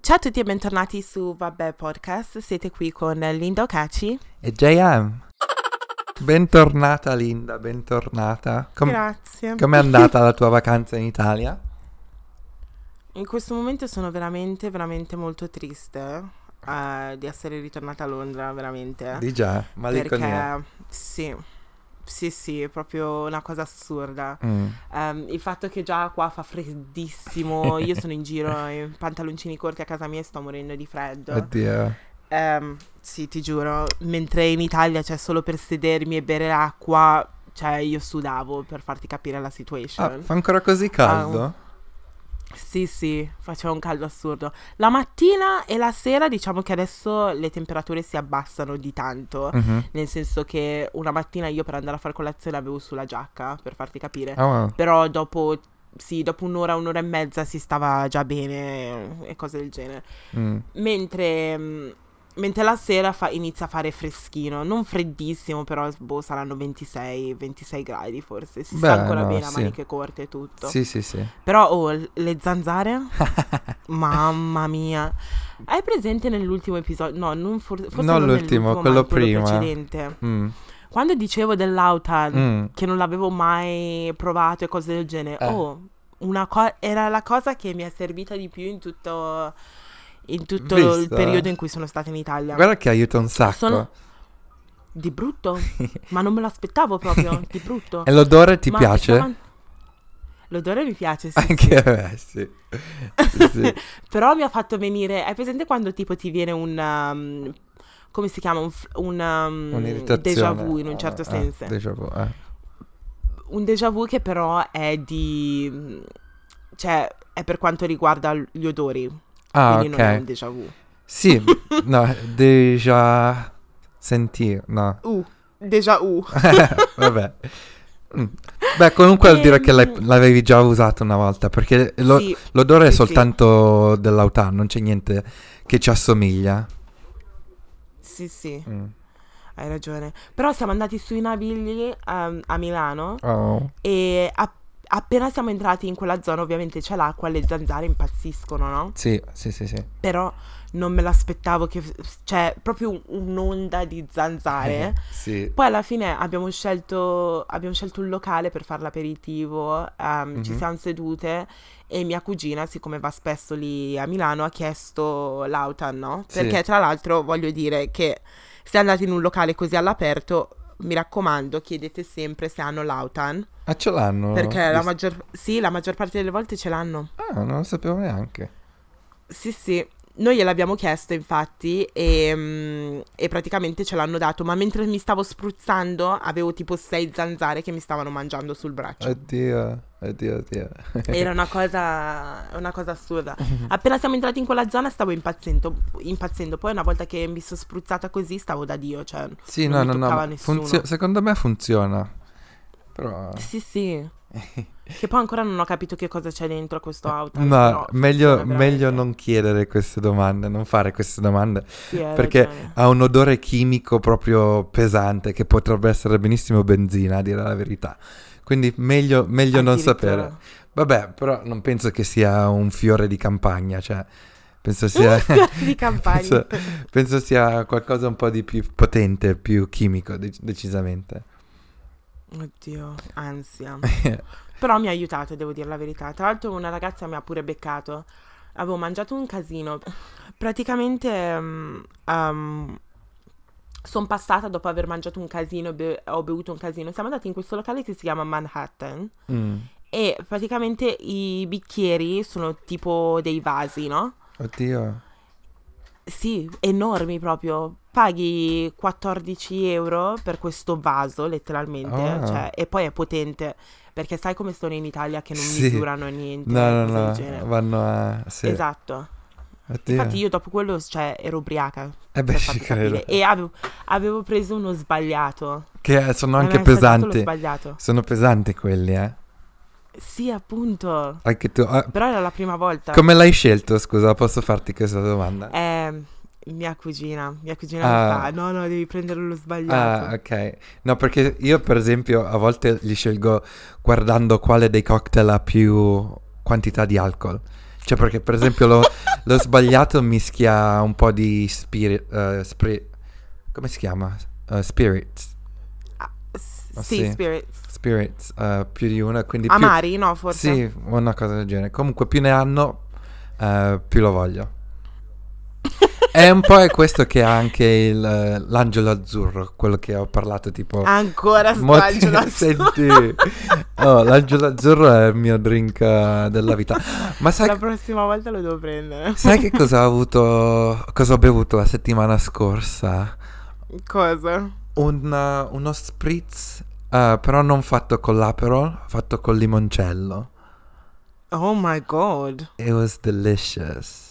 Ciao a tutti e bentornati su Vabbè Podcast, siete qui con Linda Ocaci. E JM. Bentornata Linda, bentornata. Com- Grazie. Com'è andata la tua vacanza in Italia? In questo momento sono veramente, veramente molto triste eh, di essere ritornata a Londra, veramente. Di già, malinconia. Perché sì, sì, sì, è proprio una cosa assurda. Mm. Ehm, il fatto che già qua fa freddissimo, io sono in giro in pantaloncini corti a casa mia e sto morendo di freddo. Oddio. Ehm, sì, ti giuro, mentre in Italia c'è solo per sedermi e bere acqua, cioè io sudavo per farti capire la Ah, situation. fa ancora così caldo? Sì, sì, faceva un caldo assurdo. La mattina e la sera diciamo che adesso le temperature si abbassano di tanto. Mhm. Nel senso che una mattina io per andare a fare colazione avevo sulla giacca, per farti capire. Ah, wow. Però dopo, sì, dopo un'ora, un'ora e mezza si stava già bene e cose del genere. Mm. Mentre, mm, mentre la sera fa- inizia a fare freschino, non freddissimo, però boh, saranno 26, 26 gradi forse. Si Beh, sta ancora no, bene a sì. maniche corte e tutto. Sì, sì, sì. Però oh, le zanzare, mamma mia. Hai presente nell'ultimo episodio? No, non for- forse Non non l'ultimo, quello prima. precedente. Mm. Quando dicevo dell'autan Mm. che non l'avevo mai provato e cose del genere. Eh. Oh, una co- era la cosa che mi è servita di più in tutto, in tutto Visto, il periodo eh? in cui sono stata in Italia. Guarda che aiuta un sacco. Sono- Di brutto? Ma non me l'aspettavo proprio, di brutto. E l'odore ti Ma piace? stiamo- L'odore mi piace, sì, Anche a me, sì. Sì, sì. Però mi ha fatto venire. Hai presente quando tipo ti viene un. um, come si chiama? Un, un um, Un'irritazione. déjà vu in un certo Ah, senso. déjà vu, eh. un déjà vu che però è di. cioè, è per quanto riguarda gli odori. Ah, quindi non è un ok. déjà vu. Sì, no, déjà sentire, no. Uh, déjà vu. Vabbè. Mm. Beh, comunque vuol dire che l'hai- Ehm. l'avevi già usato una volta, perché lo- Sì, l'odore è sì, sì. soltanto dell'autunno, non c'è niente che ci assomiglia. sì, sì, Mm. hai ragione. Però siamo andati sui Navigli um, a Milano Oh. e a- appena siamo entrati in quella zona, ovviamente c'è l'acqua, le zanzare impazziscono, no? Sì, sì, sì, sì. Però non me l'aspettavo che. cioè, proprio un- un'onda di zanzare. sì. Poi alla fine abbiamo scelto, abbiamo scelto un locale per fare l'aperitivo, ehm, ci Mhm. siamo sedute e mia cugina, siccome va spesso lì a Milano, ha chiesto l'autan, no? Sì. Perché tra l'altro voglio dire che se andate in un locale così all'aperto, mi raccomando, chiedete sempre se hanno l'autan, Ah, ce l'hanno? perché la maggior, sì, la maggior parte delle volte ce l'hanno. Ah, non lo sapevo neanche. Sì, sì. Noi gliel'abbiamo chiesto infatti e, mm, e praticamente ce l'hanno dato, ma mentre mi stavo spruzzando avevo tipo sei zanzare che mi stavano mangiando sul braccio. Oddio, oddio, oddio. Era una cosa, una cosa assurda. Appena siamo entrati in quella zona stavo impazzendo, impazzendo. Poi una volta che mi sono spruzzata così stavo da Dio, cioè... Sì, non no, no, no. funzio- secondo me funziona. Però... Sì, sì. che poi ancora non ho capito che cosa c'è dentro questo auto. No, meglio, meglio non chiedere queste domande, non fare queste domande, Sì, perché ragione. ha un odore chimico proprio pesante che potrebbe essere benissimo benzina, a dire la verità. Quindi meglio, meglio non sapere. Vabbè, però non penso che sia un fiore di campagna, cioè penso sia, fiore di campagna. penso, penso sia qualcosa un po' di più potente, più chimico, dec- decisamente. Oddio, ansia. Però mi ha aiutato, devo dire la verità. Tra l'altro una ragazza mi ha pure beccato. Avevo mangiato un casino. Praticamente sono passata dopo aver mangiato un casino, be- ho bevuto un casino. Siamo andati in questo locale che si chiama Manhattan. Mm. E praticamente i bicchieri sono tipo dei vasi, no? Oddio. Sì, enormi proprio. Paghi 14 euro per questo vaso, letteralmente. Ah. cioè, e poi è potente. Perché sai come sono in Italia che non Sì. misurano niente. No, no, no, vanno a... Sì. Esatto. Oddio. Infatti io dopo quello, cioè, ero ubriaca. Eh beh, ci credo. E avevo, avevo preso uno sbagliato. Che sono Mi anche pesanti. Sono pesanti quelli, eh. Sì, appunto. Anche tu. ah, Però era la prima volta. come l'hai scelto? Scusa, posso farti questa domanda? Eh, mia cugina. Mia cugina Ah. mi fa, no, no, devi prendere lo sbagliato. Ah, ok. No, perché io, per esempio, a volte li scelgo guardando quale dei cocktail ha più quantità di alcol. Cioè perché per esempio l'ho, l'ho sbagliato mischia un po' di spirit, eh, spri- come si chiama? Eh, spirits. Ah, Ah, sì, sì. spirits. Spirits, eh, più di una, quindi più... Amari, no, forse? Sì, una cosa del genere. Comunque più ne hanno, eh, più lo voglio. È un po' è questo che ha anche il, eh, l'angelo azzurro, quello che ho parlato tipo... Ancora molti- sbaglio. Senti, oh, l'angelo azzurro è il mio drink eh, della vita. Ma sai, La prossima volta lo devo prendere. sai che cosa ho avuto, cosa ho bevuto la settimana scorsa? Cosa? Un, uh, uno spritz, uh, però non fatto con l'aperol, fatto col limoncello. Oh my god. It was delicious.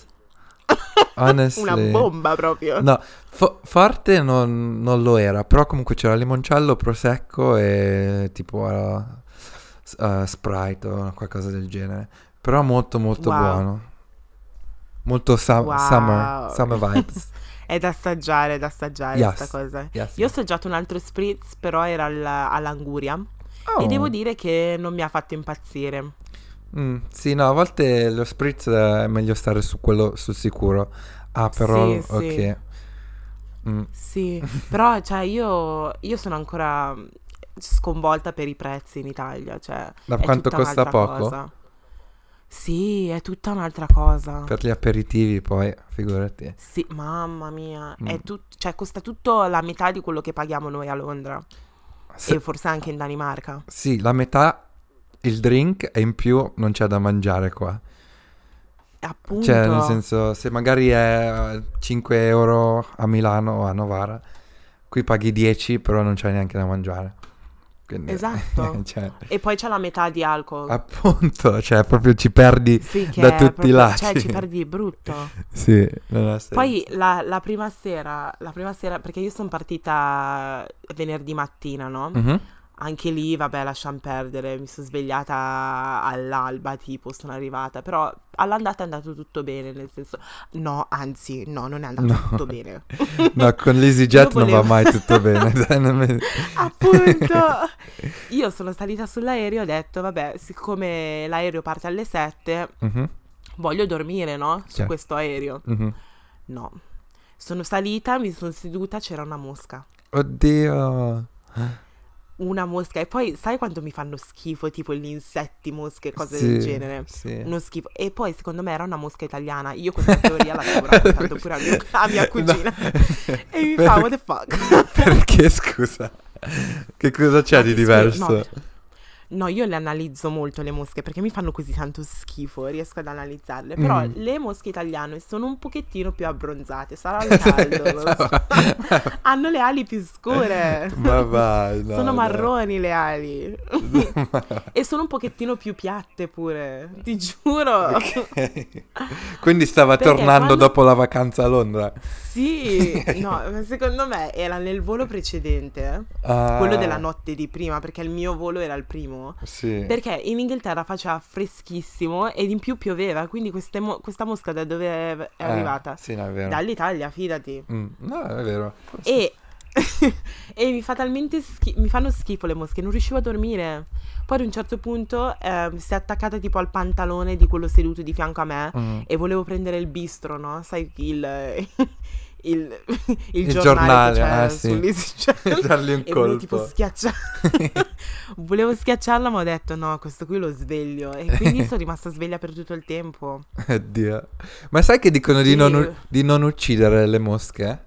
Honestly. Una bomba proprio. No, fo- forte non, non lo era, però comunque c'era limoncello, prosecco e tipo uh, uh, Sprite o qualcosa del genere. Però molto molto Wow. buono. Molto su- Wow. summer, summer vibes. È da assaggiare, è da assaggiare Yes. questa cosa. Yes. Io ho assaggiato un altro spritz, però era al- all'anguria. Oh. E devo dire che non mi ha fatto impazzire. Mm, sì, no, a volte lo spritz è meglio stare su quello sul sicuro. Ah, però, Sì, sì. ok. Mm, Sì, però cioè io, io sono ancora sconvolta per i prezzi in Italia. Cioè, Da quanto costa poco? cosa. Sì, è tutta un'altra cosa. Per gli aperitivi poi, figurati. Sì, mamma mia, è Mm. tut- cioè, costa tutto la metà di quello che paghiamo noi a Londra Se- e forse anche in Danimarca. Sì, la metà il drink e in più non c'è da mangiare qua. Appunto. Cioè, nel senso, se magari è eh, 5 euro a Milano o a Novara, qui paghi 10, però non c'è neanche da mangiare. Quindi, Esatto. cioè, E poi c'è la metà di alcol. appunto, cioè, proprio ci perdi. sì, da tutti i proprio- lati. Cioè, ci perdi brutto. Sì. Poi la, la prima sera, la prima sera, perché io sono partita venerdì mattina, no? Mhm. Anche lì, vabbè, lasciamo perdere, mi sono svegliata all'alba, tipo, sono arrivata, però all'andata è andato tutto bene, nel senso, no, anzi, no, non è andato No. tutto bene. No, con l'EasyJet non va mai tutto bene. dai, non mi- Appunto, io sono salita sull'aereo e ho detto, vabbè, siccome l'aereo parte alle 7, Mhm, voglio dormire, no? Su Sì. questo aereo. mhm. No. Sono salita, mi sono seduta, c'era una mosca. Oddio. Una mosca. E poi sai quanto mi fanno schifo, tipo gli insetti, mosche, cose Sì, del genere? Sì. Uno schifo. E poi secondo me era una mosca italiana. Io questa teoria la stavo raccontando pure a mia, a mia cugina. E mi fa, what the fuck? Perché scusa? Che cosa c'è Ma di diverso? no. No, io le analizzo molto le mosche perché mi fanno così tanto schifo, riesco ad analizzarle. Però Mm. le mosche italiane sono un pochettino più abbronzate, sarà il caldo, so. Hanno le ali più scure. Ma vai, no, sono no. marroni le ali. e sono un pochettino più piatte pure, ti giuro. Ok. Quindi stava Perché tornando quando- dopo la vacanza a Londra. Sì, no, secondo me era nel volo precedente, Ah, quello della notte di prima, perché il mio volo era il primo. Sì. Perché in Inghilterra faceva freschissimo ed in più pioveva, quindi mo- questa mosca da dove è Eh, arrivata? sì, no, è vero. Dall'Italia, fidati. Mm, No, è vero. E, e mi fa talmente schi- mi fanno schifo le mosche, non riuscivo a dormire. Poi ad un certo punto ehm, si è attaccata tipo al pantalone di quello seduto di fianco a me Mm. e volevo prendere il bistro, no? Sai il, il, il Il giornale, giornale, ah, sì. Dargli un E volevo tipo colpo. schiacciare. volevo schiacciarla, ma ho detto no, questo qui lo sveglio. E quindi sono rimasta sveglia per tutto il tempo. Oddio. Ma sai che dicono di, Sì. non, u- di non uccidere le mosche?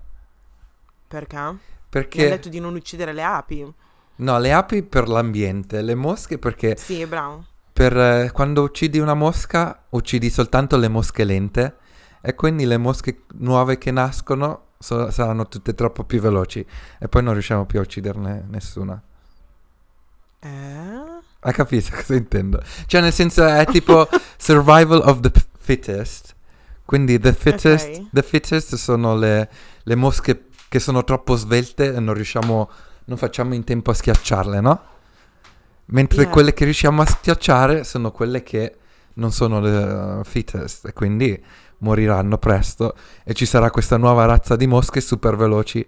Perché? Mi Perché... hanno detto di non uccidere le api. No, le api per l'ambiente, le mosche perché Sì, bravo. per, eh, quando uccidi una mosca uccidi soltanto le mosche lente e quindi le mosche nuove che nascono so- saranno tutte troppo più veloci e poi non riusciamo più a ucciderne nessuna. Eh? Hai capito cosa intendo? Cioè nel senso è tipo survival of the fittest. Quindi the fittest, Ok. the fittest sono le, le mosche che sono troppo svelte e non riusciamo, non facciamo in tempo a schiacciarle, no? Mentre Yeah. quelle che riusciamo a schiacciare sono quelle che non sono le uh, fittest e quindi moriranno presto e ci sarà questa nuova razza di mosche super veloci.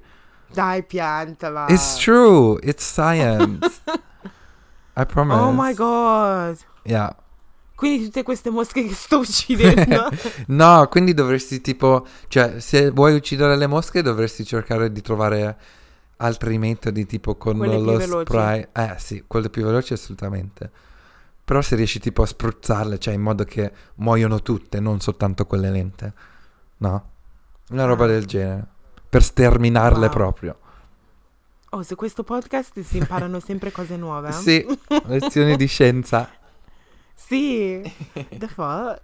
Dai, piantala. It's true, it's science. I promise. Oh my god. Yeah. Quindi tutte queste mosche che sto uccidendo. no, quindi dovresti tipo, cioè, se vuoi uccidere le mosche dovresti cercare di trovare altri metodi tipo con Quelle lo spray. Eh sì, quelle più veloci assolutamente. Però se riesci tipo a spruzzarle, cioè in modo che muoiono tutte, non soltanto quelle lente. No? Una roba del genere. Per sterminarle Wow. proprio. Oh, su questo podcast si imparano sempre cose nuove. eh? Sì, lezioni di scienza. Sì, the fuck?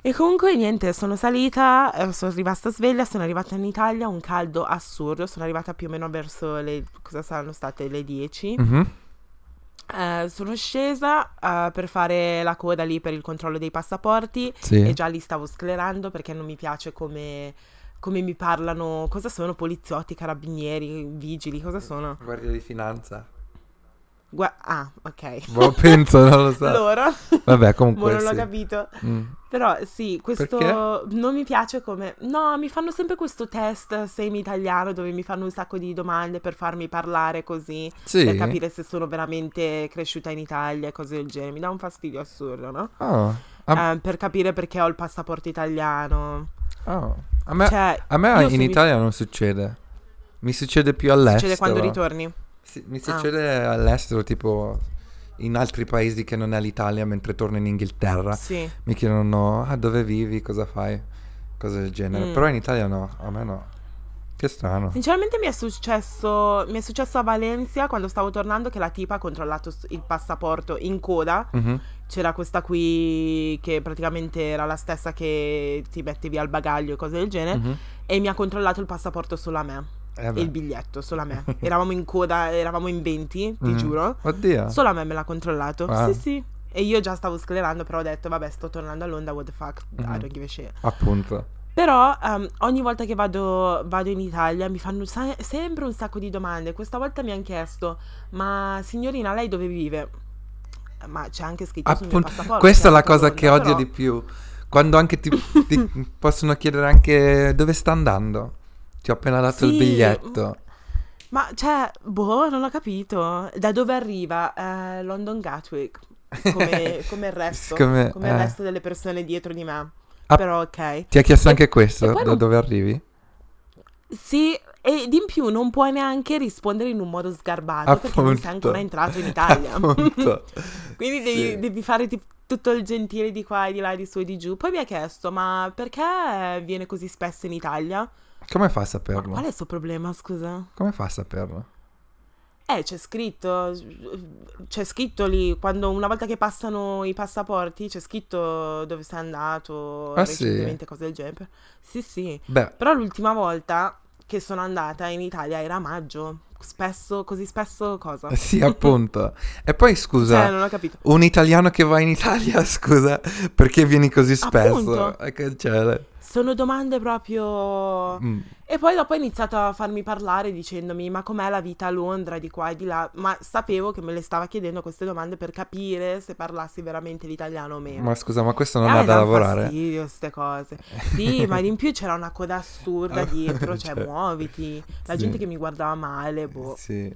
E comunque niente, sono salita, eh, sono rimasta sveglia, sono arrivata in Italia, un caldo assurdo, sono arrivata più o meno verso le, cosa saranno state, le 10. Mhm. Eh, sono scesa eh, per fare la coda lì per il controllo dei passaporti Sì. e già lì stavo sclerando perché non mi piace come, come mi parlano, cosa sono poliziotti, carabinieri, vigili, cosa sono? Guardia di finanza. Gua- ah, ok. Boh, penso, non lo so. Loro, Vabbè, comunque non l'ho sì. capito. Mm. Però sì, questo Perché? non mi piace come... No, mi fanno sempre questo test semi-italiano dove mi fanno un sacco di domande per farmi parlare così, Sì. per capire se sono veramente cresciuta in Italia e cose del genere. Mi dà un fastidio assurdo, no? Oh, a, Eh, per capire perché ho il passaporto italiano. oh. A me, Cioè, a me in mi- Italia non succede. Mi succede più all'estero. succede quando ritorni. Sì, mi Ah. succede all'estero, tipo in altri paesi che non è l'Italia, mentre torno in Inghilterra. Sì. Mi chiedono, ah, dove vivi, cosa fai, cose del genere. Mm. Però in Italia no, a me no. Che strano. Sinceramente mi è successo, mi è successo a Valencia quando stavo tornando che la tipa ha controllato il passaporto in coda. Mhm. C'era questa qui che praticamente era la stessa che ti mettevi al bagaglio e cose del genere. Mhm. E mi ha controllato il passaporto solo a me. Eh E il biglietto solo a me. Eravamo in coda, eravamo in 20, ti Mhm. giuro. Oddio. Solo a me me l'ha controllato. Wow. Sì, sì. E io già stavo sclerando, però ho detto, vabbè, sto tornando a Londra, what the fuck, I Mhm. don't give a shit. Appunto. Però ehm, ogni volta che vado, vado in Italia mi fanno sa- sempre un sacco di domande. Questa volta mi hanno chiesto, ma signorina, lei dove vive? Ma c'è anche scritto sul Appunto, passaporto. questa è la abito a cosa che Londra, odio però- di più. Quando anche ti, ti possono chiedere anche dove sta andando. Ti ho appena dato il Sì. biglietto. Ma cioè, boh, non ho capito. Da dove arriva? Eh, London Gatwick. Come, come il resto. Come- come il eh. resto delle persone dietro di me. Ah. Però ok. Ti ha chiesto E- anche questo, da non- dove arrivi? Sì, e di in più non puoi neanche rispondere in un modo sgarbato perché non sei Appunto. ancora entrato in Italia. Appunto. Quindi devi, Sì. devi fare tipo tutto il gentile di qua e di là, di su e di giù. Poi mi ha chiesto, ma perché viene così spesso in Italia? Come fa a Ma saperlo? qual è il suo problema, scusa? Come fa a saperlo? Eh, c'è scritto, c'è scritto lì, quando una volta che passano i passaporti, c'è scritto dove sei andato, Ah, sì? recentemente, cose del genere. Sì, sì. Beh, Però l'ultima volta che sono andata in Italia era a maggio. Spesso, così spesso cosa? eh sì, appunto. E poi scusa, Cioè, non ho capito. un italiano che va in Italia, scusa, perché vieni così spesso? Appunto. C'è? Sono domande proprio... Mm. E poi dopo ha iniziato a farmi parlare dicendomi ma com'è la vita a Londra di qua e di là, ma sapevo che me le stava chiedendo queste domande per capire se parlassi veramente l'italiano o meno. Ma scusa, ma questo non ha me da lavorare? fastidio queste cose. Sì, ma in più c'era una coda assurda dietro, cioè, Cioè, muoviti. La sì. gente che mi guardava male, boh, Sì.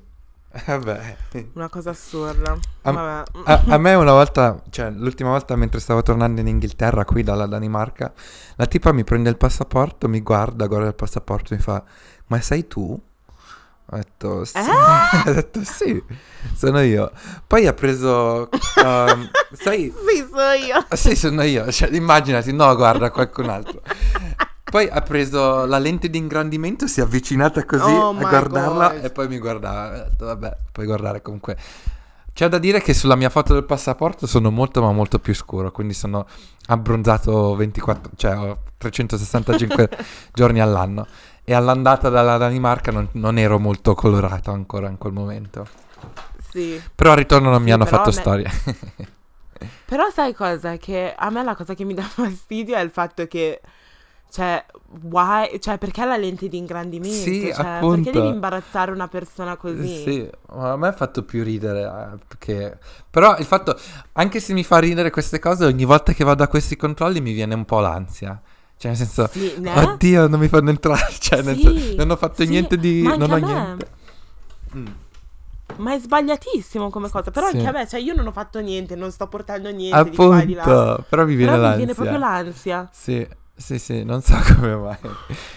Vabbè. una cosa assurda. A-. A, a me una volta, cioè l'ultima volta mentre stavo tornando in Inghilterra, qui dalla Danimarca, la tipa mi prende il passaporto, mi guarda, guarda il passaporto e mi fa, ma sei tu? Ho detto sì, Eh? ho detto sì, sono io. Poi ha preso, um, sai, Sì, so io. sì sono io, cioè immaginati, no guarda qualcun altro. Poi ha preso la lente di ingrandimento, si è avvicinata così Oh a guardarla God. e poi mi guardava. Vabbè, puoi guardare comunque. C'è da dire che sulla mia foto del passaporto sono molto ma molto più scuro, quindi sono abbronzato 24, cioè ho 365 giorni all'anno. E all'andata dalla Danimarca non, non ero molto colorato ancora in quel momento. Sì. Però al ritorno non mi Sì, hanno però fatto me- storia. Però sai cosa? Che a me la cosa che mi dà fastidio è il fatto che, cioè, why? Cioè, perché la lente di ingrandimento? Sì, Cioè, appunto. Perché devi imbarazzare una persona così? Sì, ma a me ha fatto più ridere. eh, perché... Però il fatto, anche se mi fa ridere queste cose, ogni volta che vado a questi controlli mi viene un po' l'ansia. Cioè, nel senso, Sì, ne? oddio, non mi fanno entrare. Cioè, nel Sì, senso, non ho fatto sì, niente di. Non ho niente. Mm. Ma è sbagliatissimo come cosa. Però Sì. anche a me, cioè io non ho fatto niente, non sto portando niente di qua e di là. Appunto, però mi viene Però mi l'ansia. viene proprio l'ansia. Sì, sì, sì, non so come mai.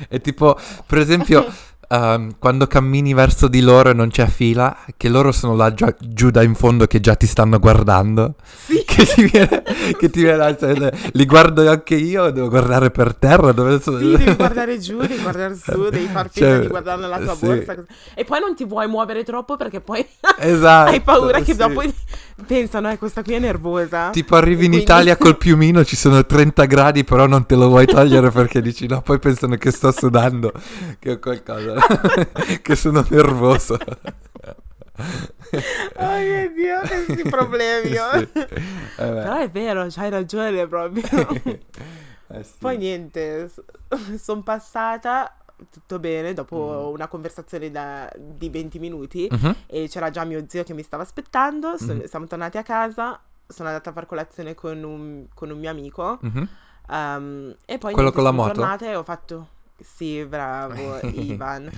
È tipo, per esempio, ehm, quando cammini verso di loro e non c'è fila, che loro sono là già- giù da in fondo che già ti stanno guardando. Sì. Che ti viene, che ti viene l'ansia, Li guardo anche io, devo guardare per terra. Dove sono? Sì, devi guardare giù, devi guardare su, devi far finta Cioè, di guardare nella tua sì. borsa. E poi non ti vuoi muovere troppo perché poi Esatto. hai paura che sì. dopo pensano, eh, questa qui è nervosa. Tipo arrivi in Quindi- Italia col piumino, ci sono 30 gradi, però non te lo vuoi togliere perché dici no, poi pensano che sto sudando, che ho qualcosa, che sono nervoso. Oh mio Dio, questi problemi. oh. Sì. Eh, beh. Però è vero, c'hai ragione proprio. Eh, sì. Poi niente, sono passata tutto bene dopo Mm. una conversazione da- di 20 minuti Mhm. e c'era già mio zio che mi stava aspettando, so- Mhm. siamo tornati a casa, sono andata a far colazione con un, con un mio amico Mhm. um, e poi Quello con la sono moto? tornata e ho fatto... Sì, bravo, Ivan.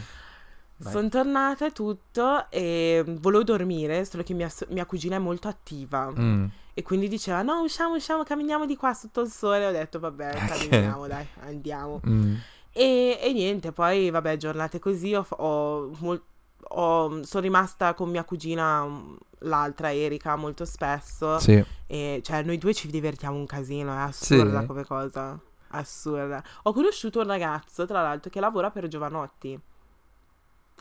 Sono tornata e tutto e volevo dormire, solo che mia, mia cugina è molto attiva Mm. e quindi diceva no usciamo, usciamo, camminiamo di qua sotto il sole. Ho detto vabbè, camminiamo, dai, andiamo. Mm. E, e niente, poi vabbè, giornate così, ho, fa- ho ho- sono rimasta con mia cugina, mm, l'altra Erika, molto spesso. Sì. E cioè noi due ci divertiamo un casino, è assurda Sì. come cosa. Assurda. Ho conosciuto un ragazzo, tra l'altro, che lavora per Giovanotti.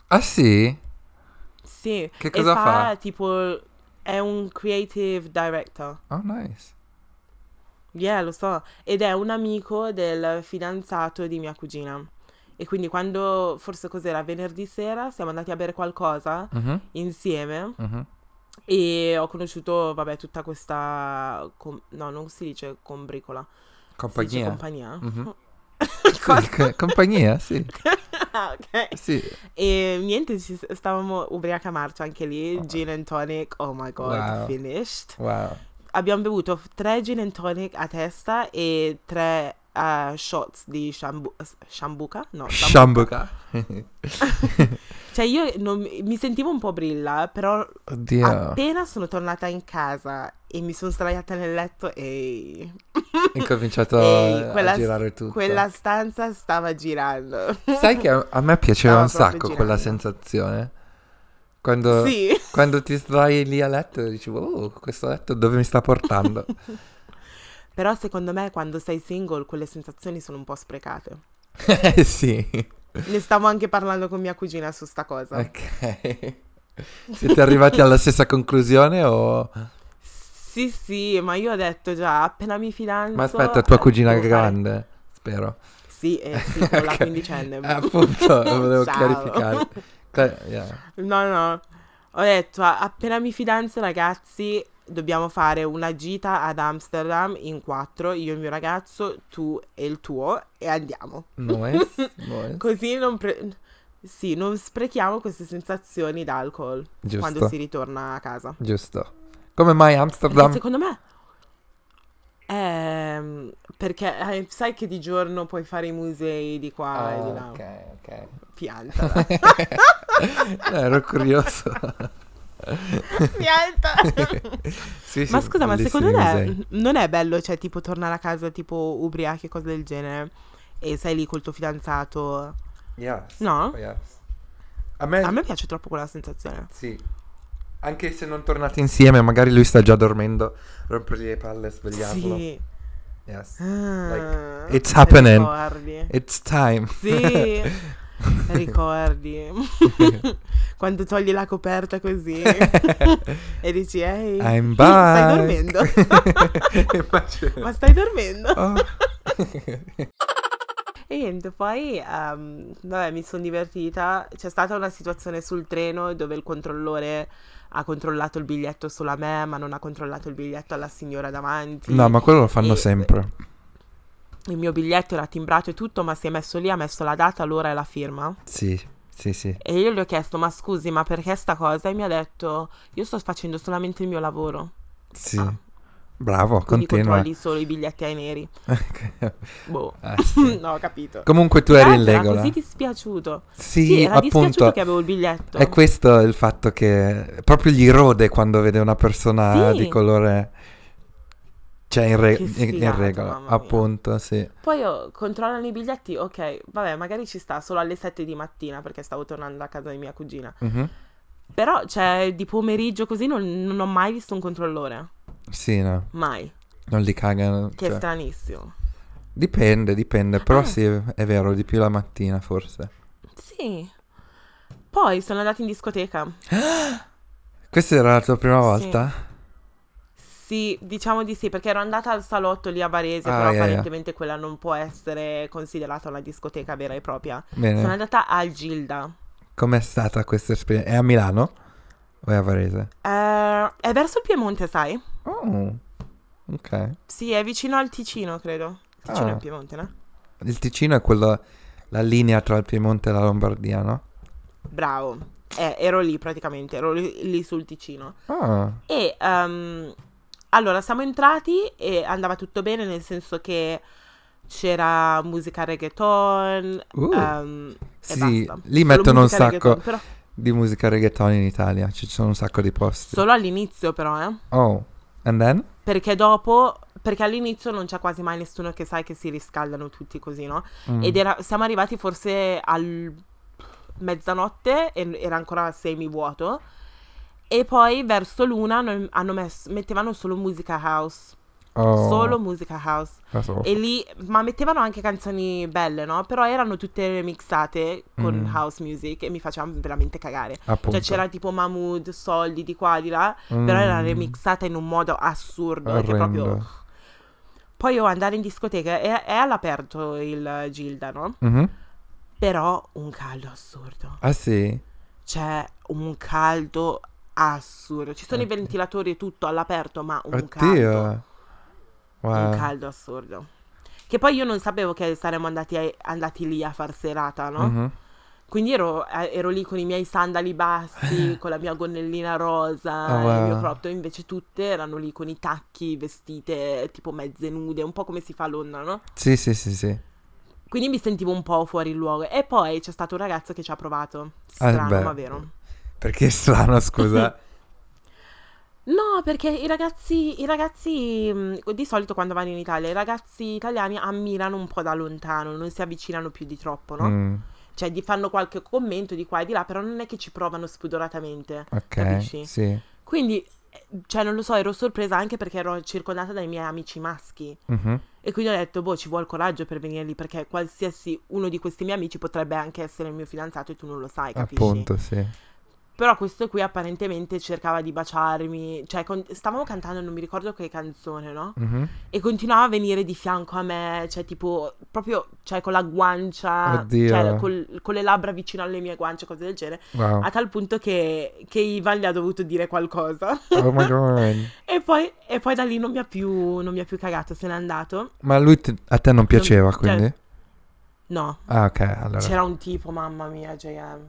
Ah sì? Sì. Che cosa fa? tipo, è un creative director. Oh nice. Yeah, lo so. Ed è un amico del fidanzato di mia cugina. E quindi quando, forse cos'era, venerdì sera, siamo andati a bere qualcosa Mhm, insieme mhm. e ho conosciuto, vabbè, tutta questa... com- no, non si dice combricola. Si dice Compagnia. compagnia. Mhm. Cosa? Sì, co- compagnia, sì. Ah, ok. Sì. E niente, ci stavamo ubriaca marcia anche lì, gin and tonic, oh my god, Wow. finished. Wow. Abbiamo bevuto tre gin and tonic a testa e tre eh, shots di shambu- shambuca? No, shambuca. Cioè io non mi sentivo un po' brilla, però Oddio. appena sono tornata in casa e mi sono sdraiata nel letto e Ho incominciato Ehi, a, quella- a girare tutto. quella stanza stava girando. Sai che a, me piaceva Stava un sacco quella girando. sensazione. Quando, Sì. quando ti sdrai lì a letto dici, oh, questo letto dove mi sta portando? Però secondo me quando sei single quelle sensazioni sono un po' sprecate. eh sì. Ne stavo anche parlando con mia cugina su sta cosa. Ok. Siete arrivati alla stessa conclusione o... Sì, sì, ma io ho detto già, appena mi fidanzo... Ma aspetta, tua eh, cugina fare- grande, spero. Sì, eh, sì, con la quindicenne. Eh, appunto, volevo Ciao. chiarificare. Yeah. No, no, ho detto, appena mi fidanzo, ragazzi, dobbiamo fare una gita ad Amsterdam in quattro, io e il mio ragazzo, tu e il tuo, e andiamo. Nice, nice. Così non... pre- sì, non sprechiamo queste sensazioni d'alcol quando Giusto, si ritorna a casa. giusto. Come mai Perché Amsterdam? secondo me... Ehm, perché eh, sai che di giorno puoi fare i musei di qua e di là. Ah, ok, ok. Piantala. No, ero curioso. Piantala. Sì, sì, Ma scusa, ma secondo te non è bello, cioè, tipo tornare a casa tipo ubriachi e cose del genere e sei lì col tuo fidanzato? Yes, No? yes. A me, A me piace troppo quella sensazione. sì. Anche se non tornate insieme, magari lui sta già dormendo, rompergli le palle e svegliarlo. Sì. Yes. Ah, it's happening. Ricordi. It's time. Sì. Ricordi. Quando togli la coperta così e dici, ehi, I'm stai dormendo? Ma stai dormendo? Oh. E niente, poi ehm, vabbè, mi sono divertita. C'è stata una situazione sul treno dove il controllore ha controllato il biglietto solo a me, ma non ha controllato il biglietto alla signora davanti. No, ma quello lo fanno E- sempre. Il mio biglietto era timbrato e tutto, ma si è messo lì, ha messo la data, l'ora e la firma. Sì, sì, sì. E io gli ho chiesto, ma scusi, ma perché sta cosa? E mi ha detto, io sto facendo solamente il mio lavoro. Sì. Ah. Bravo, Quindi continua. controlli solo i biglietti ai neri. Boh. Eh, sì. no, ho capito. Comunque tu eri in Era regola. così dispiaciuto. Sì, Sì, era dispiaciuto appunto. che avevo il biglietto. E questo è il fatto che proprio gli rode quando vede una persona Sì. di colore. Cioè, in, re- Che in- sfigato, regola. Appunto, sì. Poi io controllano i biglietti, ok, vabbè, magari ci sta solo alle 7 di mattina perché stavo tornando a casa di mia cugina. Mhm. Però, cioè, di pomeriggio così non, non ho mai visto un controllore. Sì, no. Mai. Non li cagano. Che è cioè. stranissimo. Dipende, dipende. Però Ah. sì, è vero, di più la mattina forse. Sì. Poi sono andata in discoteca. Questa era la tua prima Sì. volta? Sì, diciamo di sì, perché ero andata al salotto lì a Varese, Ah, però yeah, yeah. apparentemente quella non può essere considerata una discoteca vera e propria. Sono Bene. andata al Gilda. Com'è stata questa esperienza? È a Milano? O è a Varese? Eh, è verso il Piemonte, sai? Oh, ok. Sì, è vicino al Ticino, credo. Ticino Ah. è Piemonte, no? Il Ticino è quello, la linea tra il Piemonte e la Lombardia, no? Bravo. Eh, ero lì praticamente, ero lì, lì sul Ticino. Ah, E ehm, allora siamo entrati e andava tutto bene, nel senso che c'era musica reggaeton. Uh, e sì, lì Solo mettono un sacco però- di musica reggaeton in Italia. Ci sono un sacco di posti. solo all'inizio, però, eh. Oh, and then? Perché dopo. Perché all'inizio non c'è quasi mai nessuno che sai che si riscaldano tutti così, no? Mm. Ed era, siamo arrivati forse al mezzanotte e era ancora semi vuoto. E poi verso l'una hanno, hanno messo- mettevano solo musica house. Oh, Solo musica house. E lì, ma mettevano anche canzoni belle, no? Però erano tutte remixate con Mm. house music e mi facevano veramente cagare. Appunto. Cioè c'era tipo Mahmood, Soldi di qua, di là, Mm. però era remixata in un modo assurdo. Che Orrendo. proprio... Poi io andare in discoteca, è, è all'aperto il Gilda, no? Mhm. Però un caldo assurdo. Ah sì? C'è un caldo assurdo. Ci sono i Oddio. ventilatori e tutto all'aperto, ma un caldo. Wow. Un caldo assurdo. Che poi io non sapevo che saremmo andati, a- andati lì a far serata, no? Mhm. Quindi ero, eh, ero lì con i miei sandali bassi, con la mia gonnellina rosa, Ah, il wow. mio crop invece tutte erano lì con i tacchi, vestite tipo mezze nude, un po' come si fa a Londra, no? Sì, sì, sì, sì. Quindi mi sentivo un po' fuori luogo. E poi c'è stato un ragazzo che ci ha provato. Ah, Strano, beh. ma vero. Perché è strano, scusa. No, perché i ragazzi, i ragazzi, mh, di solito quando vanno in Italia, i ragazzi italiani ammirano un po' da lontano, non si avvicinano più di troppo, no? Mm, Cioè, gli fanno qualche commento di qua e di là, però non è che ci provano spudoratamente, ok, capisci? sì. Quindi, eh, cioè, non lo so, ero sorpresa anche perché ero circondata dai miei amici maschi. Mhm. E quindi ho detto, boh, ci vuole coraggio per venire lì, perché qualsiasi uno di questi miei amici potrebbe anche essere il mio fidanzato e tu non lo sai, capisci? Appunto, sì. Però questo qui apparentemente cercava di baciarmi, cioè con- stavamo cantando, non mi ricordo che canzone, no? Mhm. E continuava a venire di fianco a me, cioè tipo proprio, cioè con la guancia, Oddio. cioè col- con le labbra vicino alle mie guance, cose del genere, Wow. a tal punto che, che Ivan gli ha dovuto dire qualcosa. Oh my god. e, poi, e poi da lì non mi ha più, non mi ha più cagato, se n'è andato. Ma lui te- a te non piaceva, cioè- quindi? No, Ah, ok, allora. c'era un tipo, mamma mia, JM.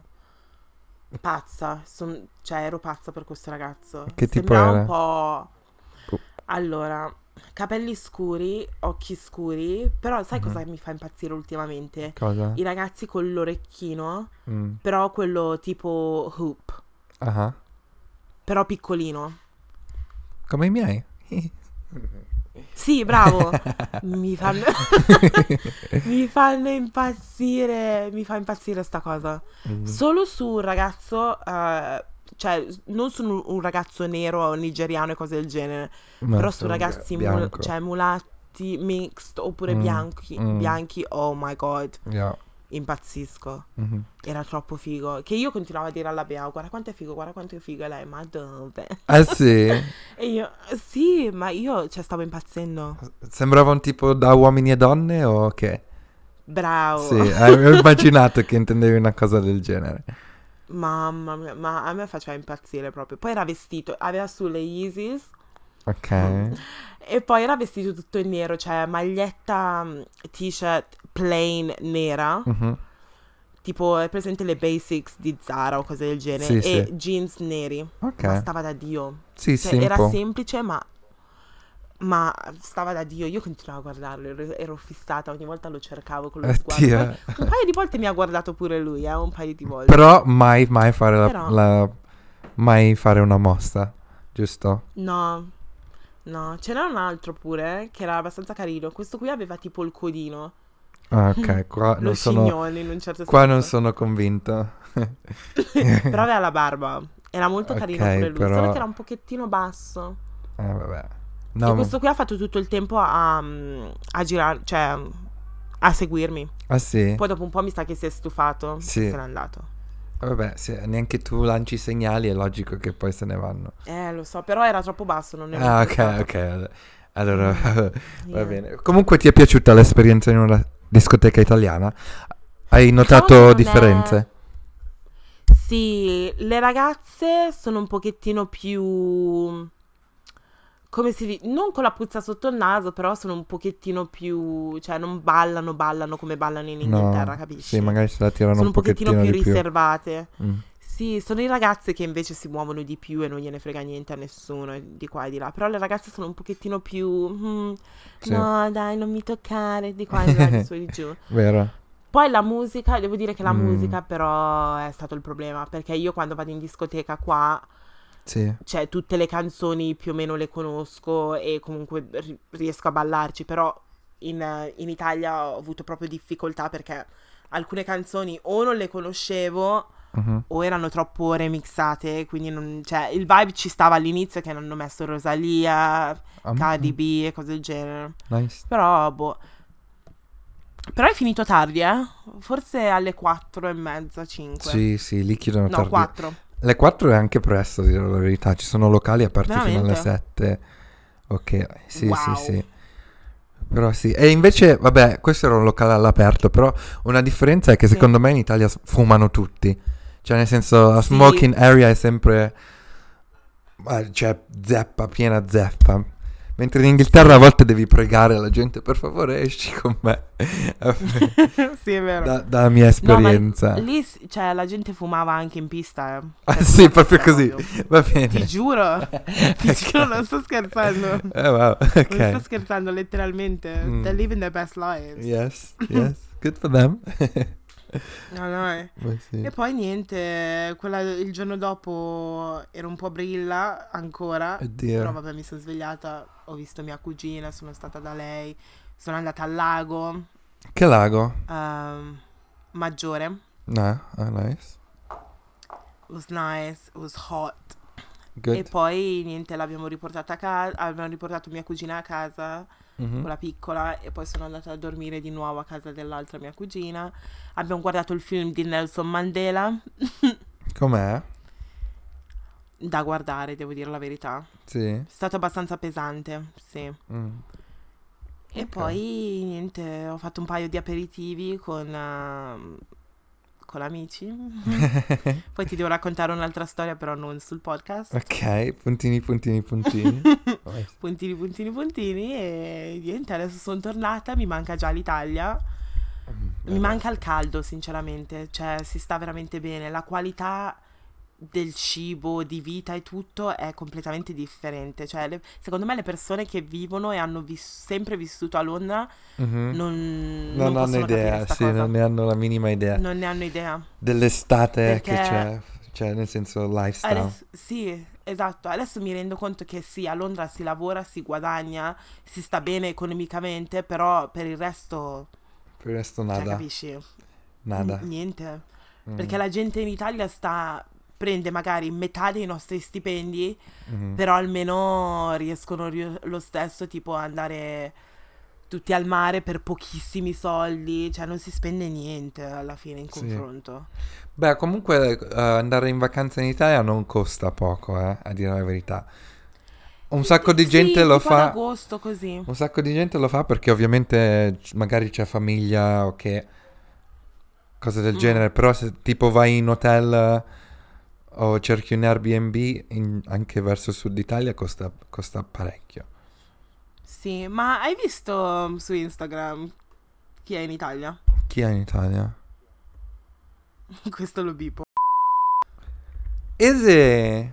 Pazza, son- cioè ero pazza per questo ragazzo. Che tipo Sembrava era? un po'... Allora, capelli scuri, occhi scuri, però sai Mhm. cosa mi fa impazzire ultimamente? Cosa? I ragazzi con l'orecchino, Mm. però quello tipo hoop, Ah, però piccolino. Come i miei. Sì, bravo. mi fanno... mi fanno impazzire, mi fa impazzire sta cosa. Mm. Solo su un ragazzo, eh, cioè non su un, un ragazzo nero o nigeriano e cose del genere, No, però su ragazzi mul- cioè, mulatti, mixed oppure Mm, bianchi, mm. bianchi, oh my god, Yeah. Impazzisco. Mhm. Era troppo figo. Che io continuavo a dire alla Bea, guarda quanto è figo, guarda quanto è figo. E lei, ma dove? Ah sì? E io, sì, ma io, cioè, stavo impazzendo. Sembrava un tipo da uomini e donne o che? Bravo. Sì, avevo immaginato che intendevi una cosa del genere. Mamma mia, ma a me faceva impazzire proprio. Poi era vestito, aveva sulle Yeezys Ok. e poi era vestito tutto in nero, cioè maglietta, mm, t-shirt plain nera, Mhm. tipo è presente le basics di Zara o cose del genere, Sì, e sì. jeans neri. Ok. Ma stava da Dio. Sì, Cioè, simple. era semplice, ma Ma stava da Dio, io continuavo a guardarlo, ero, ero fissata, ogni volta lo cercavo con lo Eh, sguardo. Poi un paio di volte mi ha guardato pure lui, eh, un paio di volte. Però mai, mai fare la, Però- la- mai fare una mossa, giusto? No, no, ce n'era un altro pure eh, che era abbastanza carino. Questo qui aveva tipo il codino, Ah, ok, qua lo non sono, un certo qua non sono convinto. Però aveva la barba, era molto carino Ok, pure lui, però- solo che era un pochettino basso. Eh, vabbè. e No, ma- questo qui ha fatto tutto il tempo a, a girare, cioè a seguirmi. ah sì? Poi dopo un po' mi sa che si è stufato Sì. e se n'è andato. Vabbè, se neanche tu lanci segnali è logico che poi se ne vanno. Eh, lo so, però era troppo basso, non ero Ah, ok, interessato. ok. Allora, va Yeah. bene. Comunque ti è piaciuta l'esperienza in una discoteca italiana? Hai notato non è- differenze? Sì, le ragazze sono un pochettino più... Come si dice? Non con la puzza sotto il naso, però sono un pochettino più... Cioè, non ballano, ballano come ballano in Inghilterra, No, capisci? Sì, magari se la tirano sono un pochettino pochettino più di più. riservate. Mm. Sì, sono i ragazzi che invece si muovono di più e non gliene frega niente a nessuno e di qua e di là. Però le ragazze sono un pochettino più... "Mm, Sì. No, dai, non mi toccare, di qua e di là, di su e di giù. Vero? Poi la musica, devo dire che la Mm. musica però è stato il problema, perché io quando vado in discoteca qua, Sì. cioè tutte le canzoni più o meno le conosco e comunque ri- riesco a ballarci, però in, eh, in Italia ho avuto proprio difficoltà perché alcune canzoni o non le conoscevo Mhm. o erano troppo remixate, quindi non, cioè il vibe ci stava all'inizio che hanno messo Rosalia, Ah, Cardi B e cose del genere. Nice. Però, boh. Però è finito tardi, eh? Forse alle 4 e mezza, 5. Sì, sì, lì chiudono No, tardi. 4. Le 4 è anche presto, dire la verità. Ci sono locali aperti fino alle Veramente? 7. Ok, sì, Wow. sì, sì. Però sì. E invece, vabbè, questo era un locale all'aperto, però una differenza è che Sì. secondo me in Italia fumano tutti. Cioè, nel senso, la Sì. smoking area è sempre... Cioè, zeppa, piena zeppa. Mentre in Inghilterra a volte devi pregare la gente, per favore esci con me. sì, è vero. da, dalla mia No, esperienza. lì, s- cioè, la gente fumava anche in pista, eh. Ah, sì, proprio così. proprio. Va Ti bene. giuro, ti giuro, non sto scherzando. Eh, wow, Non sto scherzando, letteralmente. Mm. They're living their best lives. Yes, yes. Good for them. No, no, eh. Sì. E poi niente, quella- il giorno dopo ero un po' brilla ancora. Oddio. Però vabbè, mi sono svegliata, ho visto mia cugina, sono stata da lei, sono andata al lago Che lago? ehm, maggiore. No, ah, nice. It was nice, it was hot. E Good. poi niente, l'abbiamo riportata a casa, abbiamo riportato mia cugina a casa, Mhm. quella piccola, e poi sono andata a dormire di nuovo a casa dell'altra mia cugina. Abbiamo guardato il film di Nelson Mandela, Com'è? da guardare, devo dire la verità. Sì. È stato abbastanza pesante, sì. Mm. E Ok. poi niente, ho fatto un paio di aperitivi con, ehm, con amici. poi ti devo raccontare un'altra storia, però non sul podcast. ok, puntini, puntini, puntini. Puntini, puntini, puntini. E niente, adesso sono tornata. Mi manca già l'Italia. Mi manca il caldo, sinceramente. Cioè, si sta veramente bene. La qualità del cibo, di vita e tutto è completamente differente. Cioè, le- secondo me le persone che vivono e hanno vis- sempre vissuto a Londra Mhm. non, Non, non hanno idea, sì, cosa. non ne hanno la minima idea. Non ne hanno idea. Dell'estate che Perché- c'è, cioè nel senso lifestyle. Adesso- sì, esatto. Adesso mi rendo conto che sì, a Londra si lavora, si guadagna, si sta bene economicamente, però per il resto, Per il resto cioè, nada, capisci? nada. N- niente. Mm, Perché la gente in Italia sta prende magari metà dei nostri stipendi, mhm. però almeno riescono ri- lo stesso tipo a andare tutti al mare per pochissimi soldi, cioè non si spende niente alla fine in Sì. confronto. Beh, comunque eh, andare in vacanza in Italia non costa poco, eh, a dire la verità. Un sacco di Sì, gente lo tipo ad fa. agosto così. Un sacco di gente lo fa perché ovviamente magari c'è famiglia o che cose del Mm. genere, però se tipo vai in hotel o cerchi un Airbnb in- anche verso il sud Italia costa, costa parecchio. Sì, ma hai visto um, su Instagram chi è in Italia? Chi è in Italia? Questo lo bipo. It?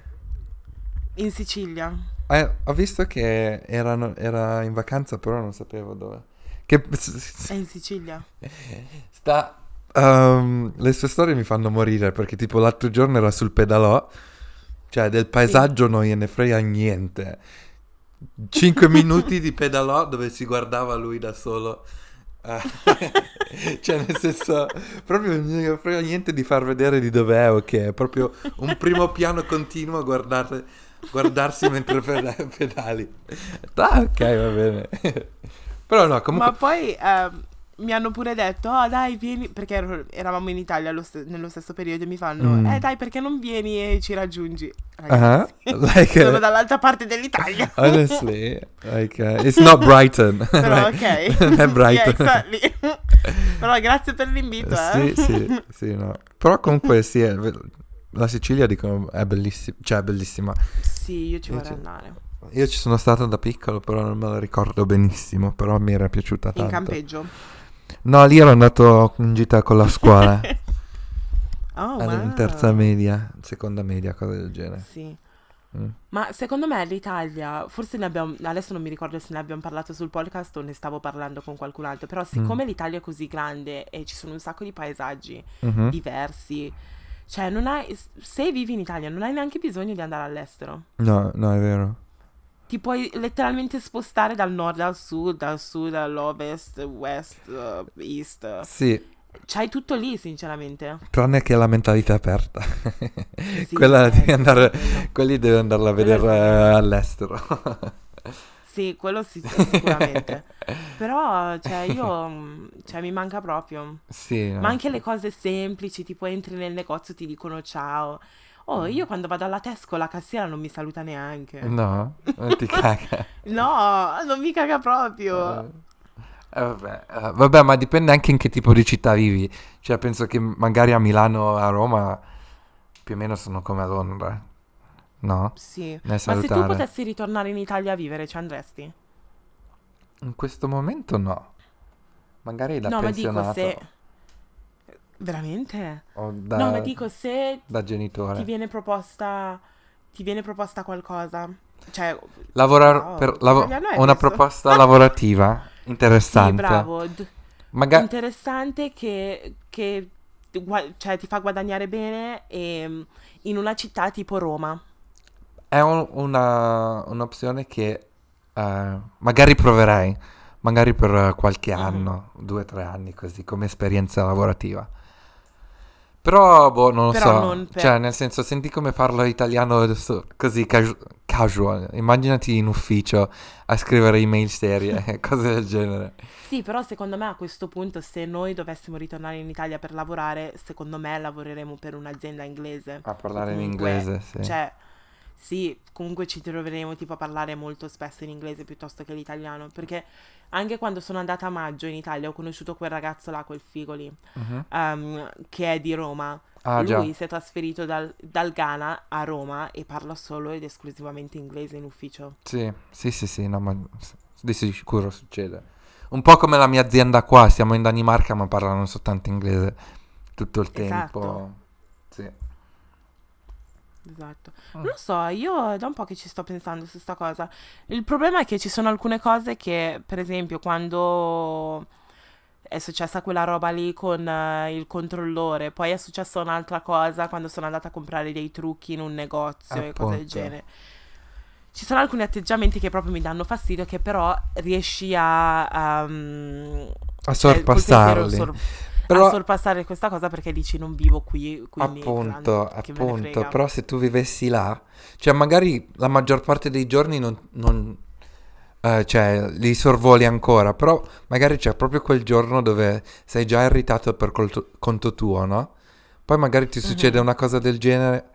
In Sicilia. eh, ho visto che erano, era in vacanza, però non sapevo dove. Che È in Sicilia. sta... ehm, le sue storie mi fanno morire perché tipo l'altro giorno era sul pedalò, cioè del paesaggio non gliene frega niente. Cinque minuti di pedalò dove si guardava lui da solo. Eh, cioè nel senso, proprio non gliene frega niente di far vedere di dov'è o che è, proprio un primo piano continuo a guardare, guardarsi mentre peda- pedali. Ah, ok, va bene. Però no, comunque... Ma poi ehm, mi hanno pure detto, oh dai vieni, perché eravamo in Italia st- nello stesso periodo e mi fanno, Mm. eh dai perché non vieni e ci raggiungi? Uh-huh. Ragazzi, Like, Sono dall'altra parte dell'Italia. honestly, like, uh, it's not Brighton. Però ok. non è Brighton. Yeah, exactly. Però grazie per l'invito, sì, eh. sì, sì, no. Però comunque sì, è- la Sicilia dicono è bellissima, cioè è bellissima. Sì, io ci vorrei andare. Io ci sono stato da piccolo, però non me la ricordo benissimo, però mi era piaciuta tanto. In campeggio. No, lì ero andato in gita con la scuola, Oh, in wow. terza media, seconda media, cose del genere. Sì. Mm. Ma secondo me l'Italia, forse ne abbiamo, adesso non mi ricordo se ne abbiamo parlato sul podcast o ne stavo parlando con qualcun altro, però siccome Mm. l'Italia è così grande e ci sono un sacco di paesaggi Mhm. diversi, cioè non hai, se vivi in Italia non hai neanche bisogno di andare all'estero. No, no, è vero. Ti puoi letteralmente spostare dal nord al sud, dal sud all'ovest, west, uh, east. Sì, C'hai tutto lì, sinceramente. tranne che la mentalità aperta. Sì, Quella eh, devi andare, quelli devi andarla a vedere eh, all'estero. Sì, quello sì, sicuramente. Però, cioè, io, cioè, mi manca proprio. Sì, no. Ma anche le cose semplici, tipo entri nel negozio ti dicono ciao. Oh, io quando vado alla Tesco la cassiera non mi saluta neanche. No, non ti caga. No, non mi caga proprio. Eh, vabbè, eh, vabbè, ma dipende anche in che tipo di città vivi. Cioè, penso che magari a Milano o a Roma più o meno sono come a Londra. No? Sì. Ma se tu potessi ritornare in Italia a vivere, ci andresti? In questo momento no. Magari da no, ma dico pensionato se... Veramente? o da, No, ma dico se da ti genitore. viene proposta... Ti viene proposta qualcosa. Cioè, Lavorare Wow, per è una proposta lavorativa sì, interessante. bravo. d- Maga- interessante che, che ti gua- cioè, ti fa guadagnare bene e, in una città tipo Roma. È un- una, un'opzione che eh, magari proverei, magari per qualche Mhm. anno, due o tre anni così, come esperienza lavorativa. Però, boh, non lo Però so. non per- Cioè, nel senso, senti come parlo italiano così casu- casual. Immaginati in ufficio a scrivere email serie, cose del genere. Sì, però secondo me a questo punto se noi dovessimo ritornare in Italia per lavorare, secondo me lavoreremo per un'azienda inglese. A parlare in Comunque, inglese, sì. Cioè, sì, comunque ci troveremo tipo a parlare molto spesso in inglese piuttosto che l'italiano, perché anche quando sono andata a maggio in Italia ho conosciuto quel ragazzo là, quel figo lì, Mhm. ehm, che è di Roma. Ah, già. Lui si è trasferito dal, dal Ghana a Roma e parla solo ed esclusivamente inglese in ufficio. Sì, sì, sì, sì, no, ma di sicuro succede. Un po' come la mia azienda qua, siamo in Danimarca ma parlano soltanto inglese tutto il Esatto. tempo. Sì. Esatto. Mm. Non lo so, io da un po' che ci sto pensando su sta cosa. Il problema è che ci sono alcune cose che, per esempio, quando è successa quella roba lì con eh, il controllore, poi è successa un'altra cosa quando sono andata a comprare dei trucchi in un negozio e cose del Appunto. genere. Ci sono alcuni atteggiamenti che proprio mi danno fastidio, che però riesci a... um, A cioè, sorpassarli. sor- Però a sorpassare questa cosa perché dici non vivo qui, quindi appunto, gran- che me ne appunto, però se tu vivessi là, cioè magari la maggior parte dei giorni non, non- eh, cioè, li sorvoli ancora, però magari c'è proprio quel giorno dove sei già irritato per colto- conto tuo, no? Poi magari ti succede Mhm. una cosa del genere,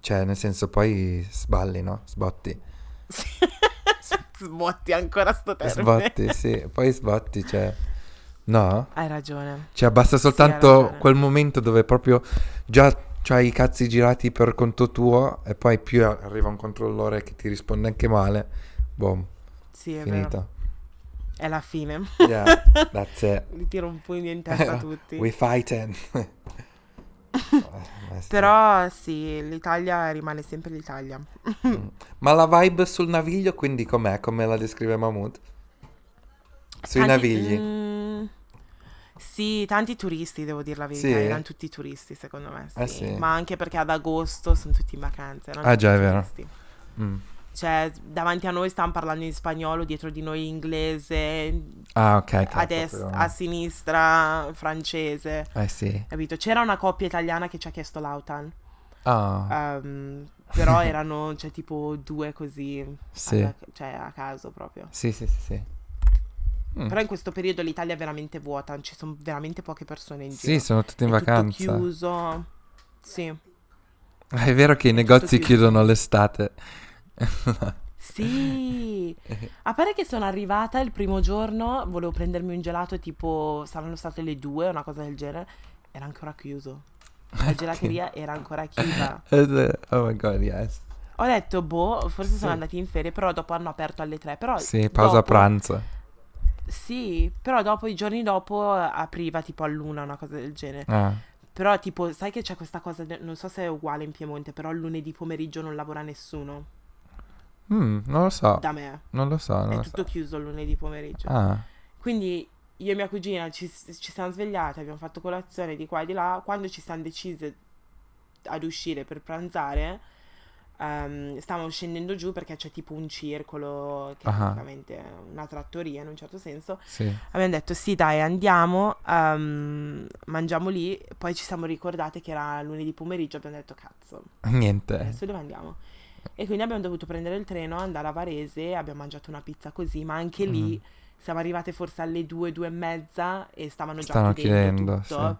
cioè nel senso poi sballi, no? Sbotti. Sbotti ancora sto termine. Sbotti, sì, poi sbotti, cioè... No? Hai ragione. Cioè basta hai soltanto ragione. quel momento dove proprio già c'hai i cazzi girati per conto tuo e poi più arriva un controllore che ti risponde anche male. Boom, Sì, è finito. vero. È la fine. Yeah, that's it. Li tiro un pugno in testa a tutti. We fighting. Eh, sì. Però sì, l'Italia rimane sempre l'Italia. Mm. Ma la vibe sul naviglio, quindi com'è? Come la descrive Mahmood? Sui Tanti- navigli? mm, sì, tanti turisti, devo dire la verità. Sì? Erano tutti turisti, secondo me. Sì. Eh sì. Ma anche perché ad agosto sono tutti in vacanza. erano Ah, già, è vero. Mm. Cioè, davanti a noi stavano parlando in spagnolo, dietro di noi inglese, Ah, ok. a destra, a sinistra francese. Eh sì. Capito? C'era una coppia italiana che ci ha chiesto l'autan. Ah, ehm, però erano, cioè, tipo due così. Sì. alla- cioè, a caso proprio. sì, sì, sì, sì. Mm. Però in questo periodo l'Italia è veramente vuota, ci sono veramente poche persone in Sì, giro. sono tutti in È tutto vacanza. chiuso. Sì. È vero che i negozi chiudono l'estate. Sì. A parte che sono arrivata il primo giorno, volevo prendermi un gelato tipo saranno state le due, una cosa del genere, era ancora chiuso. La gelateria era ancora chiusa. oh my god, yes. Ho detto, boh, forse sono Sì. andati in ferie, però dopo hanno aperto alle tre. Però Sì, pausa dopo- pranzo. Sì, però dopo, i giorni dopo, apriva tipo all'una, una cosa del genere. Ah, Però tipo, sai che c'è questa cosa, non so se è uguale in Piemonte, però il lunedì pomeriggio non lavora nessuno. Mm, non lo so. Da me. Non lo so, non È lo tutto so. chiuso il lunedì pomeriggio. Ah, Quindi io e mia cugina ci, ci siamo svegliate, abbiamo fatto colazione di qua e di là. Quando ci siamo decise ad uscire per pranzare, ehm, stavamo scendendo giù perché c'è tipo un circolo, che è Ah. praticamente una trattoria in un certo senso. sì. Abbiamo detto sì dai andiamo, ehm, mangiamo lì, poi ci siamo ricordate che era lunedì pomeriggio, abbiamo detto cazzo, Niente. adesso dove andiamo? E quindi abbiamo dovuto prendere il treno, andare a Varese, abbiamo mangiato una pizza così, ma anche lì Mm. siamo arrivate forse alle due, due e mezza e stavano già Stanno chiudendo, tutto.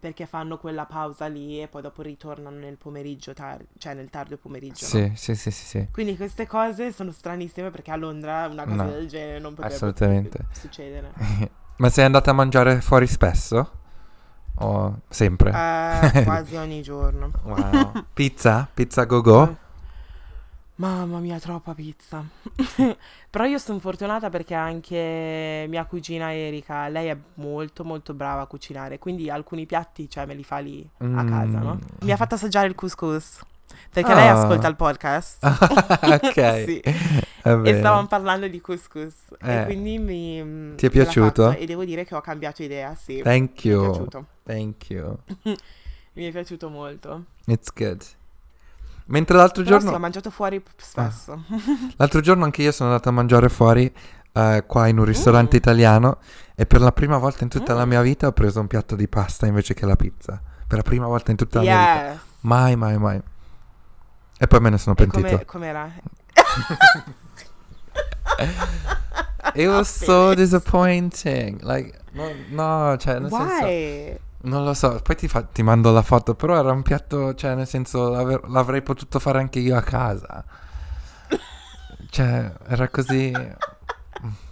Perché fanno quella pausa lì e poi dopo ritornano nel pomeriggio, tar- cioè nel tardo pomeriggio. no? Sì, sì, sì, sì, sì. Quindi queste cose sono stranissime perché a Londra una cosa No, del genere non potrebbe succedere. Ma sei andata a mangiare fuori spesso? O sempre? Eh, quasi ogni giorno. Wow. Pizza? Pizza go go? Mamma mia, troppa pizza. Però io sono fortunata perché anche mia cugina Erika, lei è molto molto brava a cucinare, quindi alcuni piatti, cioè, me li fa lì a casa, no? Mm. Mi ha fatto assaggiare il couscous. Perché lei Ah. ascolta il podcast. ok. Sì. E stavamo parlando di couscous. Eh. E quindi mi... Ti è piaciuto? E devo dire che ho cambiato idea, sì. Thank Mi è you. piaciuto. Thank you. Mi è piaciuto molto. It's good. Mentre l'altro Però giorno, ho mangiato fuori spesso. l'altro giorno anche io sono andato a mangiare fuori eh, qua in un ristorante Mm. italiano e per la prima volta in tutta la Mm. mia vita ho preso un piatto di pasta invece che la pizza. Per la prima volta in tutta la mia vita. Mai, mai, mai. E poi me ne sono E pentito. come, com'era? It was so disappointing. Like, no, no, cioè, nel senso, Why? Non lo so. Poi ti, fa- ti mando la foto, però era un piatto, cioè, nel senso, l'aver- l'avrei potuto fare anche io a casa. Cioè, era così.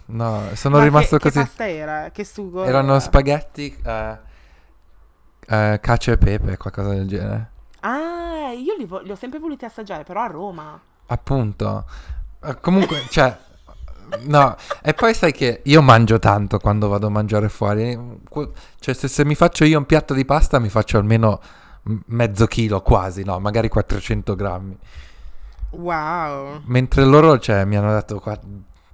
No, sono Ma rimasto che, così. Che pasta era? Che sugo? Erano era? spaghetti, eh, eh, cacio e pepe, qualcosa del genere. Ah, io li, vo- li ho sempre voluti assaggiare, però a Roma. Appunto. Eh, Comunque, cioè, no. E poi sai che io mangio tanto quando vado a mangiare fuori. Cioè, se, se mi faccio io un piatto di pasta, mi faccio almeno mezzo chilo quasi, no? Magari 400 grammi. Wow. Mentre loro, cioè, mi hanno dato qua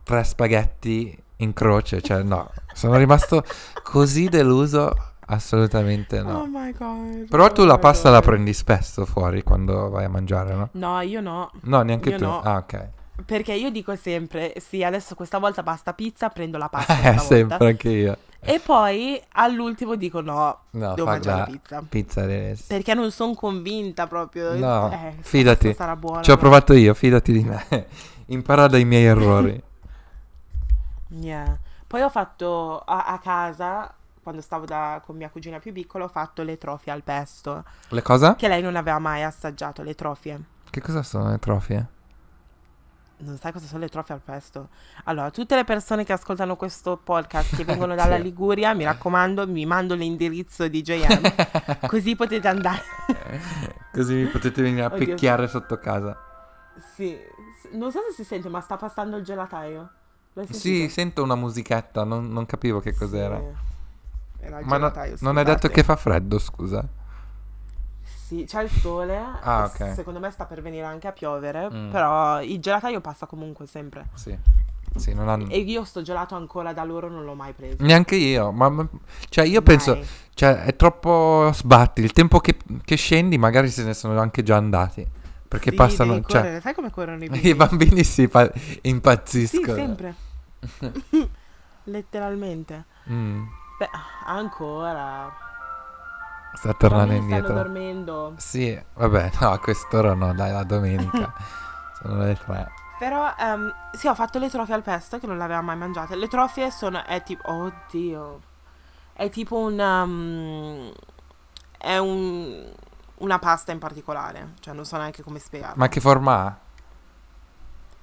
tre spaghetti in croce. Cioè, no. Sono rimasto così deluso. Assolutamente Oh no. my god. Però tu la Oh pasta la prendi spesso fuori quando vai a mangiare, no? No, io no. No, neanche Io tu. no. Ah, ok. Perché io dico sempre, sì, adesso questa volta basta pizza, prendo la pasta Eh, sempre anche io. E poi all'ultimo dico no, No, devo mangiare la pizza. pizza. Perché non sono convinta proprio. No, Eh, fidati. Sarà buona. Ci ho no? provato io, fidati di me. Impara dai miei errori. Yeah. Poi ho fatto a, a casa, quando stavo da- con mia cugina più piccola, ho fatto le trofie al pesto. Le cosa? Che lei non aveva mai assaggiato, le trofie. Che cosa sono le trofie? Non sai cosa sono le trofie al pesto? Allora, tutte le persone che ascoltano questo podcast che vengono dalla. Liguria, mi raccomando, mi mando l'indirizzo di JM, così potete andare. Così mi potete venire a Oddio. picchiare sotto casa. sì, non so se si sente, ma sta passando il gelataio. Sì, sento una musichetta, non, non capivo che cos'era. Sì. Era il Ma no- gelataio, non hai detto che fa freddo, scusa. Sì, c'è il sole. Ah, ok. Secondo me sta per venire anche a piovere. Mm. Però il gelataio passa comunque sempre. Sì. Sì, non hanno... E io sto gelato ancora da loro non l'ho mai preso. Neanche io, ma... ma- Cioè, io penso... Mai. Cioè, è troppo sbatti. Il tempo che, che scendi, magari se ne sono anche già andati. Perché Sì, passano... Cioè. Sai come corrono i bambini? i bambini si pa- Sì, impazziscono. sempre. Letteralmente. Mm, Beh, ancora. Sta tornando bambini stanno indietro. dormendo. Sì, vabbè, no, a quest'ora no, dai, la domenica. sono le tre. Però, ehm, sì, ho fatto le trofie al pesto che non le aveva mai mangiate. Le trofie sono, è tipo, oddio, è tipo un, um, è un, una pasta in particolare. Cioè, non so neanche come spiegarlo. Ma che forma ha?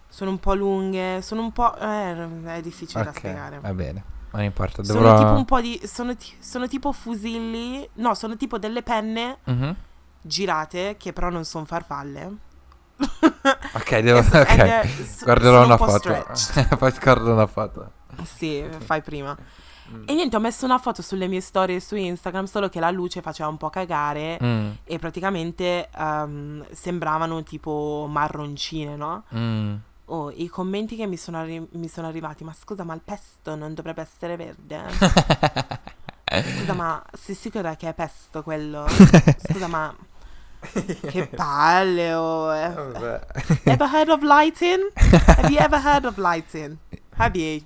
Sono un po' lunghe, sono un po', eh, è difficile da Ok, spiegare. va bene. Ma non importa, Sono dovrò... tipo un po' di, sono, ti- sono tipo fusilli, no, sono tipo delle penne Mhm. girate che però non sono farfalle. Ok, devo... E ed ok. è- Guarderò sono una un foto. Poi guardo una foto. Sì, fai prima. Mm. E niente, ho messo una foto sulle mie storie su Instagram, solo che la luce faceva un po' cagare Mm, e praticamente ehm, sembravano tipo marroncine, no? mm. Oh, i commenti che mi sono, arri- mi sono arrivati, ma scusa, ma il pesto non dovrebbe essere verde? Scusa, ma sei sicura che è pesto quello? Scusa, ma che palle, oh. eh. Ever heard of lighting? Have you ever heard of lighting? Have you?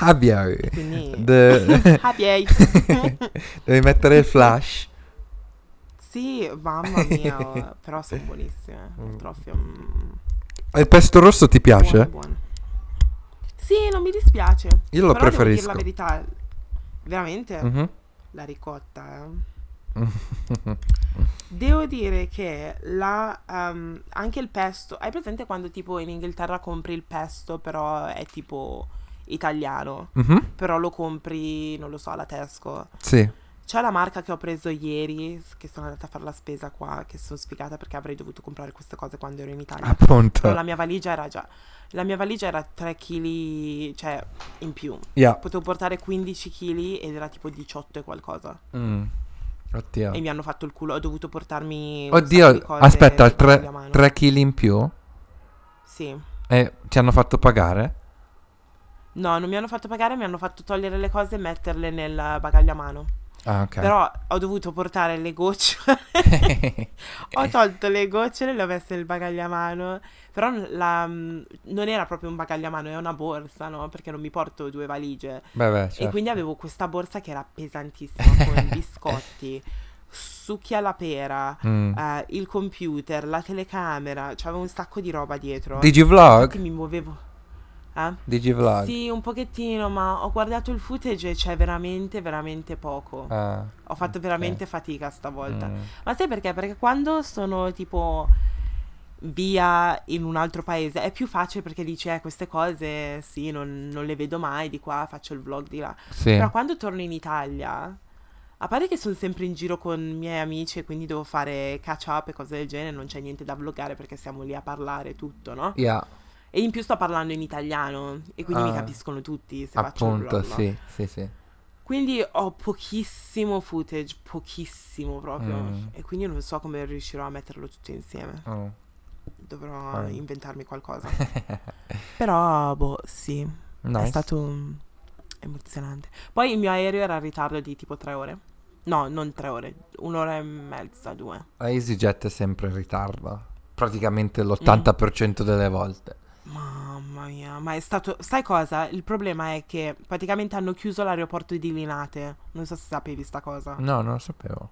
Abbia. Quindi... De- Have you? Devi mettere il flash. Sì, mamma mia, oh, però sono buonissime. Mm. Mm, E il pesto rosso ti piace? buone. Sì, non mi dispiace. Io lo però Devo preferisco. dire la verità. Veramente? Mhm. La ricotta, eh. Devo dire che la, ehm, anche il pesto, hai presente quando tipo in Inghilterra compri il pesto però è tipo italiano, Mhm. però lo compri, non lo so, alla Tesco. Sì. C'è la marca che ho preso ieri, che sono andata a fare la spesa qua, che sono sfigata perché avrei dovuto comprare queste cose quando ero in Italia. Appunto. Però la mia valigia era già, la mia valigia era 3 kg, cioè in più. Yeah. Potevo portare 15 kg ed era tipo 18 e qualcosa. Mm. Oddio. E mi hanno fatto il culo, ho dovuto portarmi Oddio, aspetta, di tre, bagagliamano. 3 kg in più? Sì. E ti hanno fatto pagare? No, non mi hanno fatto pagare, mi hanno fatto togliere le cose e metterle nel bagagliamano. Ah, ok. Però ho dovuto portare le gocciole. ho tolto le gocciole e le ho messe nel bagagliamano. Però la- mm, non era proprio un bagagliamano, è una borsa, no? Perché non mi porto due valigie. Beh, beh, E certo. quindi avevo questa borsa che era pesantissima con biscotti, succhi alla pera, Mm. eh, il computer, la telecamera, c'avevo un sacco di roba dietro. Digivlog? Infatti mi muovevo. Eh? Digivlog. Sì, un pochettino, ma ho guardato il footage e c'è veramente, veramente poco. Ah, Ho fatto veramente fatica stavolta. mm. Ma sai perché? Perché quando sono tipo via in un altro paese è più facile perché dici eh queste cose sì non, non le vedo mai di qua faccio il vlog di là Sì. però quando torno in Italia a parte che sono sempre in giro con i miei amici e quindi devo fare catch up e cose del genere non c'è niente da vloggare perché siamo lì a parlare tutto no? Yeah, e in più sto parlando in italiano e quindi mi Ah. capiscono tutti se faccio il appunto, vlog no? sì, sì, sì. Quindi ho pochissimo footage, pochissimo proprio. Mm. E quindi non so come riuscirò a metterlo tutto insieme. Mm. Dovrò Ah. inventarmi qualcosa. Però, boh, sì. È Nice. stato mm, emozionante. Poi il mio aereo era in ritardo di tipo tre ore. No, non tre ore, un'ora e mezza, due. La EasyJet è sempre in ritardo. Praticamente Mm. l'80% delle volte. Mamma mia, ma è stato... Sai cosa? Il problema è che praticamente hanno chiuso l'aeroporto di Linate. Non so se sapevi sta cosa. No, non lo sapevo.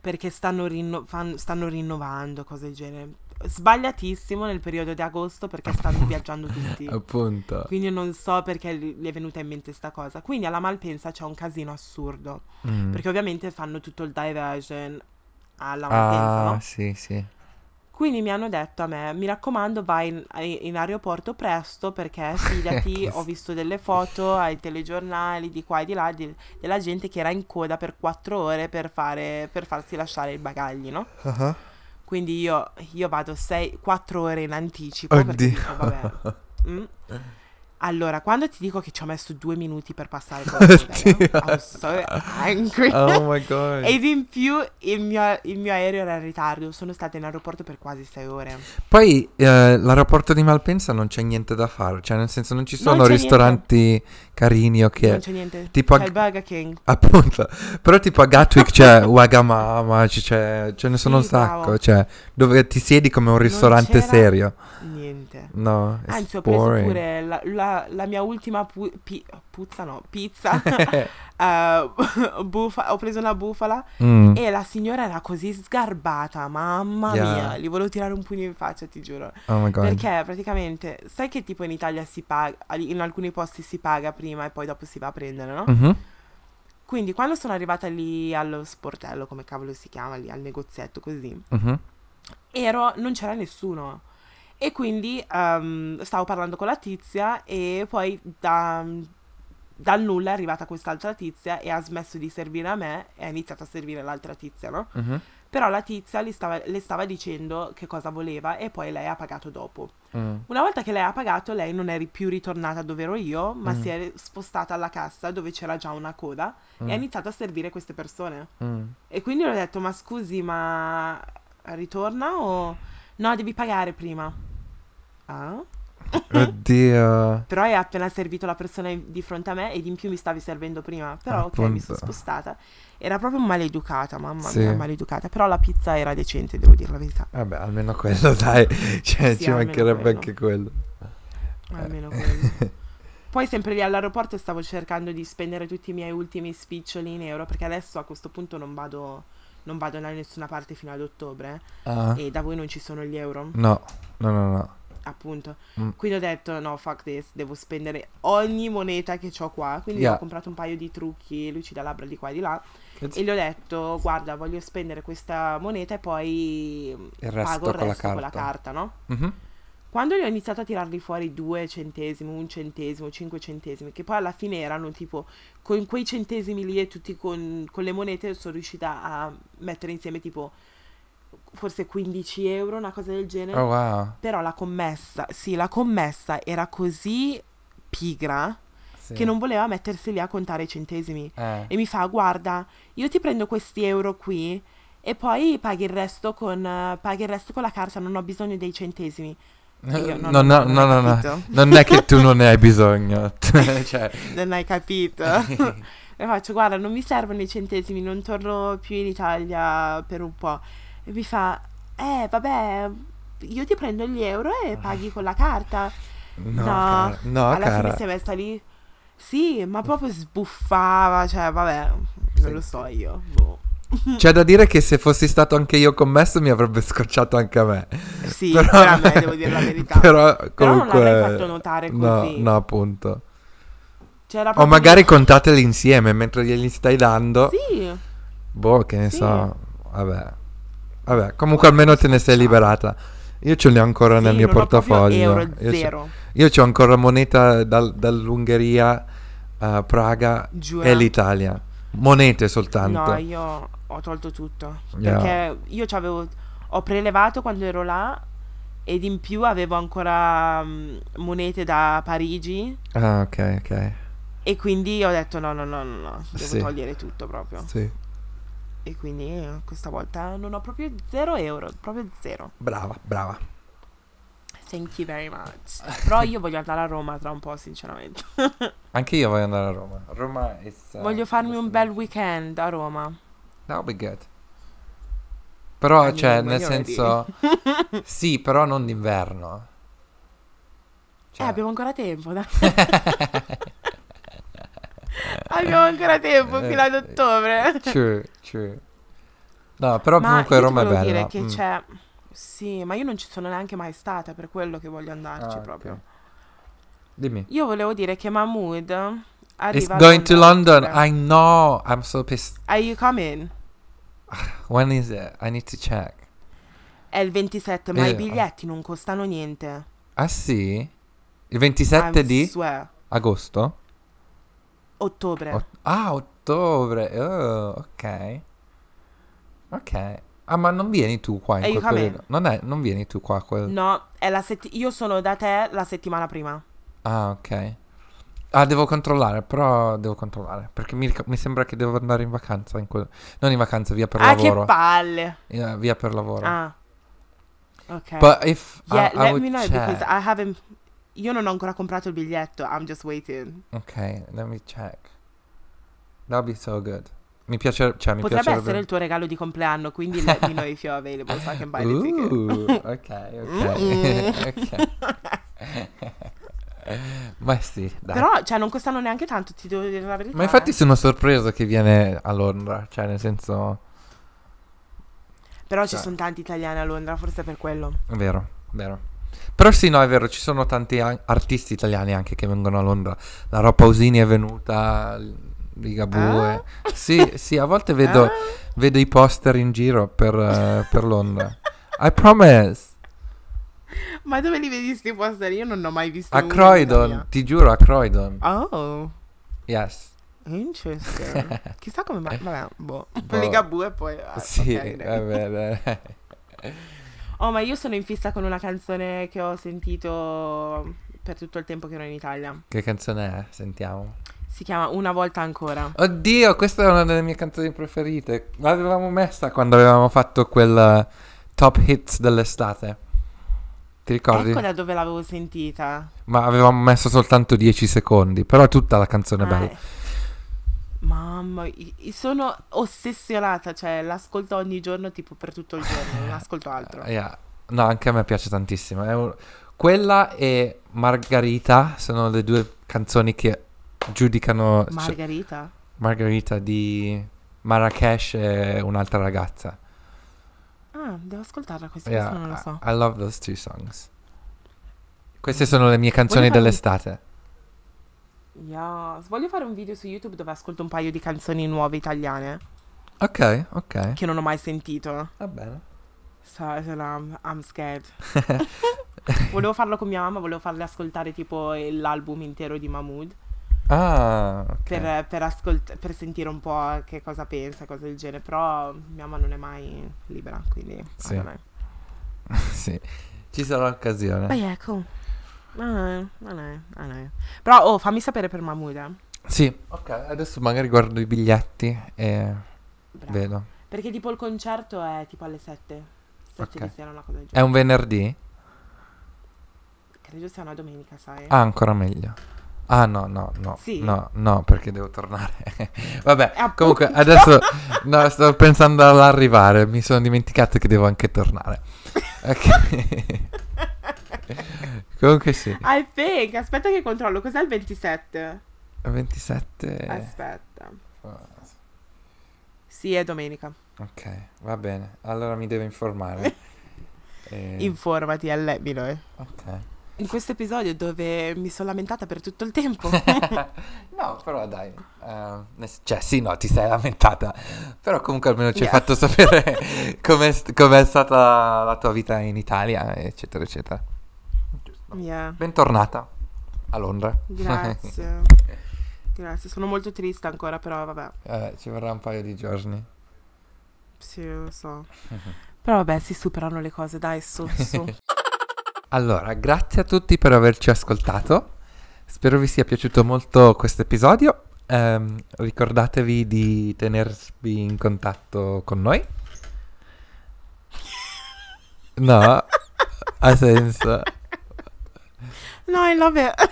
perché stanno, rinno- fan- stanno rinnovando cose del genere. Sbagliatissimo nel periodo di agosto perché stanno viaggiando tutti. Appunto. Quindi non so perché gli è venuta in mente sta cosa. Quindi alla Malpensa c'è un casino assurdo. Mm. Perché ovviamente fanno tutto il diversion alla Malpensa, Ah, no? sì, sì. Quindi mi hanno detto a me, mi raccomando vai in, in aeroporto presto perché fidati, ho visto delle foto ai telegiornali di qua e di là di- della gente che era in coda per quattro ore per, fare, per farsi lasciare i bagagli, no? Uh-huh. Quindi io, io vado 4 ore in anticipo. perché Oddio. dico, vabbè, mm. Allora, quando ti dico che ci ho messo due minuti per passare con. I'm so angry. Oh my god. Ed in più il mio, il mio aereo era in ritardo. Sono stata in aeroporto per quasi sei ore. Poi eh, l'aeroporto di Malpensa non c'è niente da fare, cioè nel senso non ci Non sono c'è ristoranti carini o Non che... c'è niente. tipo c'è a- il Burger King. Appunto, però tipo a Gatwick c'è Wagamama, c'è, ce ne sono Sì, un sacco, bravo. cioè dove ti siedi come un ristorante serio. Niente. No, Anzi, ho preso boring. pure la, la- la mia ultima pu- pi- puzza, no, pizza. Eh, bufa- ho preso una bufala Mm. e la signora era così sgarbata, mamma Yeah. mia, gli volevo tirare un pugno in faccia, ti giuro. Oh my god. Perché praticamente, sai che tipo in Italia si paga, in alcuni posti si paga prima e poi dopo si va a prendere, no? Mhm. Quindi quando sono arrivata lì allo sportello, come cavolo si chiama lì, al negozietto così, Mhm. ero, non c'era nessuno. E quindi ehm, stavo parlando con la tizia e poi da- dal nulla è arrivata quest'altra tizia e ha smesso di servire a me e ha iniziato a servire l'altra tizia, no? Mhm. Però la tizia stava- le stava dicendo che cosa voleva e poi lei ha pagato dopo. Mm. Una volta che lei ha pagato, lei non è più ritornata dove ero io, ma Mm. si è spostata alla cassa dove c'era già una coda Mm. e ha iniziato a servire queste persone. Mm. E quindi le ho detto, ma scusi, ma ritorna o... No, devi pagare prima. Ah? Oddio. Però hai appena servito la persona di fronte a me ed in più mi stavi servendo prima. Però ok, mi sono Appunto. spostata. Era proprio maleducata, mamma Sì. mia, maleducata. Però la pizza era decente, devo dire la verità. Vabbè, almeno quello, dai. Cioè, Sì, ci mancherebbe quello. anche quello. Almeno quello. Poi sempre lì all'aeroporto stavo cercando di spendere tutti i miei ultimi spiccioli in euro perché adesso a questo punto non vado, non vado da nessuna parte fino ad ottobre Ah. e da voi non ci sono gli euro, No, no, no, no. appunto. Mm. Quindi ho detto no, fuck this, devo spendere ogni moneta che ho qua. Quindi Yeah. ho comprato un paio di trucchi, luci da labbra di qua e di là Che e gli ho detto guarda voglio spendere questa moneta e poi Il resto pago il con la resto con la carta. carta, no? Mhm. Quando gli ho iniziato a tirarli fuori due centesimi, un centesimo, cinque centesimi, che poi alla fine erano tipo con quei centesimi lì e tutti con, con le monete sono riuscita a mettere insieme tipo forse 15 euro, una cosa del genere. Oh wow. Però la commessa, sì, la commessa era così pigra Sì. che non voleva mettersi lì a contare i centesimi. Eh. E mi fa, guarda, io ti prendo questi euro qui e poi paghi il resto con, eh, paghi il resto con la carta, non ho bisogno dei centesimi. Io, No, no, no, no, no, non no, no. capito. Non è che tu non ne hai bisogno. cioè, Non hai capito? e faccio, guarda, non mi servono i centesimi, non torno più in Italia per un po'. E mi fa, eh, vabbè, io ti prendo gli euro e paghi con la carta. no, No, cara. No, Alla cara. fine si è messa lì. Sì, ma proprio sbuffava, cioè, vabbè, non lo so io. Boh. C'è da dire che se fossi stato anche io commesso mi avrebbe scocciato anche a me. Sì, pure a me, devo dire la verità. Però Però non comunque... l'avrei fatto notare No, così. no, appunto. C'era O magari contateli insieme mentre glieli stai dando. Sì, Boh, che ne Sì. so. Vabbè. Vabbè, comunque almeno te ne sei liberata. Io ce l'ho ancora nel sì, mio ho proprio portafoglio. euro Io ce- zero. Io ho ancora moneta dal- dall'Ungheria a Praga Giura. e l'Italia. Monete soltanto. No, io ho tolto tutto. Yeah. Perché io c'avevo. Ho prelevato quando ero là. Ed in più avevo ancora mm, monete da Parigi. Ah, ok, ok. E quindi ho detto: no, no, no, no, no. Devo Sì. togliere tutto proprio. Sì. E quindi eh, questa volta non ho proprio zero euro. Proprio zero. Brava, brava. Thank you very much. Però io voglio andare a Roma tra un po', sinceramente. Anche io voglio andare a Roma. Roma è... voglio farmi un bel weekend a Roma. That'll be good. Però, I cioè, nel senso... sì, però non d'inverno. Eh, Cioè- abbiamo ancora tempo, abbiamo ancora tempo fino ad ottobre. True, true. No, però Ma comunque Roma è bella. dire che Mm. c'è... Sì, ma io non ci sono neanche mai stata, per quello che voglio andarci Ah, ok. proprio. Dimmi. Io volevo dire che Mahmood arriva It's a going to London. ottobre. I know. I'm so pissed. Are you coming? When is it? I need to check. È il 27, ma Eh, i biglietti non costano niente. Ah sì? Il 27 I di swear. agosto? Ottobre. Ot- ah, ottobre. Oh, ok. Ok. Ah, ma non vieni tu qua in E io quel periodo? Non, è, non vieni tu qua quel... no, è la setti- io sono da te la settimana prima. Ah, ok. Ah, devo controllare, però devo controllare. Perché mi, mi sembra che devo andare in vacanza. In quel- non in vacanza, via per ah, lavoro. che palle. Eh, via per lavoro. Ah. Ok. But if yeah, I, I let would me know check. because I haven't io non ho ancora comprato il biglietto. I'm just waiting. Ok, let me check. That would be so good. Mi piace, cioè mi Potrebbe piacerebbe. essere il tuo regalo di compleanno, quindi let me know if you're available so I can buy the ticket. Uh, ok, ok. ok. Ma sì, dai. Però, cioè, non costano neanche tanto, ti devo dire la verità. Ma infatti eh. sono sorpreso che viene a Londra, cioè nel senso... Però ci cioè- sono tanti italiani a Londra, forse è per quello. È vero, vero. Però sì, no, è vero, ci sono tanti an- artisti italiani anche che vengono a Londra. La Ro Pausini è venuta, Ligabue. Sì, sì, a volte vedo, Ah? vedo i poster in giro per, eh, per Londra. I promise. Ma dove li vedi sti poster? Io non ho mai visto A Croydon, ti giuro, a Croydon. Oh, Yes. interesting. Chissà come mai. Vabbè, boh. Boh. Ligabue e poi... ah, Sì, ok, dai. vabbè, dai. Oh, ma io sono in fissa con una canzone che ho sentito per tutto il tempo che ero in Italia. Che canzone è? Sentiamo. Si chiama Una volta ancora. Oddio, questa è una delle mie canzoni preferite. L'avevamo messa quando avevamo fatto quel eh, top hits dell'estate. Ti ricordi? Ecco da dove l'avevo sentita. Ma avevamo messo soltanto 10 secondi, però tutta la canzone è Ah, bella. eh. Mamma, sono ossessionata, cioè l'ascolto ogni giorno tipo per tutto il giorno, non ascolto altro. Eh, yeah. No, anche a me piace tantissimo. È un- Quella e Margarita sono le due canzoni che giudicano cioè, Margherita? Margarita di Marrakesh e un'altra ragazza. Ah, devo ascoltarla questa, Yeah, non lo so. I, I love those two songs. Queste sono le mie canzoni fare un- dell'estate. Yes. Voglio fare un video su YouTube dove ascolto un paio di canzoni nuove italiane Ok, ok. che non ho mai sentito. Va bene. So, I'm, I'm scared. volevo farlo con mia mamma, volevo farle ascoltare tipo l'album intero di Mahmood Ah, ok. per, per, ascolt- per sentire un po' che cosa pensa, cose del genere. Però mia mamma non è mai libera, quindi... Sì. Sì. Ci sarà occasione. Beh, I don't know, I don't know. Però, oh, fammi sapere per Mahmood, eh. Sì. Ok, adesso magari guardo i biglietti e Bravo. vedo. Perché tipo il concerto è tipo alle 7. 7 Ok. di sera, una cosa del È genere. un venerdì? Credo sia una domenica, sai? Ah, ancora meglio. Ah, no, no, no. Sì? No, no, perché devo tornare. Vabbè, Eh, appunto. comunque adesso no, sto pensando all'arrivare. Mi sono dimenticato che devo anche tornare. Ok. comunque sì. I think, aspetta che controllo, cos'è il 27? 27. Aspetta. Sì, è domenica. Ok, va bene. Allora mi devo informare. Eh, Informati e me know. ok. In questo episodio dove mi sono lamentata per tutto il tempo. no, però dai. nel- cioè, sì, no, ti sei lamentata. Però comunque almeno ci hai Yeah. fatto sapere com'è, com'è stata la tua vita in Italia, eccetera, eccetera. Yeah. Bentornata a Londra. Grazie. Grazie, sono molto triste ancora, però vabbè. Eh, ci vorrà un paio di giorni. Sì, lo so. Però vabbè, si superano le cose, dai, su, su. Allora, grazie a tutti per averci ascoltato. Spero vi sia piaciuto molto questo episodio. Ehm, ricordatevi di tenervi in contatto con noi. No, ha senso. No, I love it.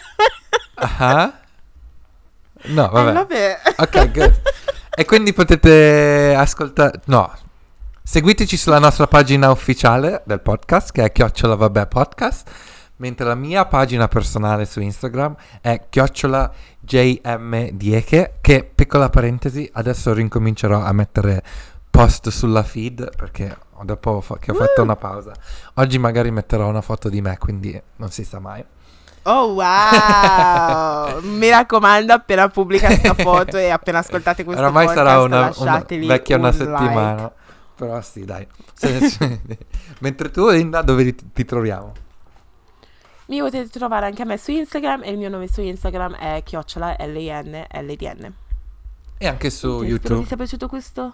Ah? No, I vabbè. love it. Ok, good. E quindi potete ascoltare... No, seguiteci sulla nostra pagina ufficiale del podcast, che è Chiocciola Vabbè Podcast, mentre la mia pagina personale su Instagram è Chiocciola JM Dieke, che, piccola parentesi, adesso rincomincerò a mettere post sulla feed, perché dopo fa- che ho fatto una pausa. Oggi magari metterò una foto di me, quindi non si sa mai. Oh wow! Mi raccomando, appena pubblica questa foto e appena ascoltate questo Oramai podcast, sarà una, una lasciateli vecchia una un settimana. Però sì, dai. Mentre tu, Linda, dove ti, ti troviamo? Mi potete trovare anche a me su Instagram e il mio nome su Instagram è chiocciola LIN LDN. E anche su vi YouTube. sia piaciuto questo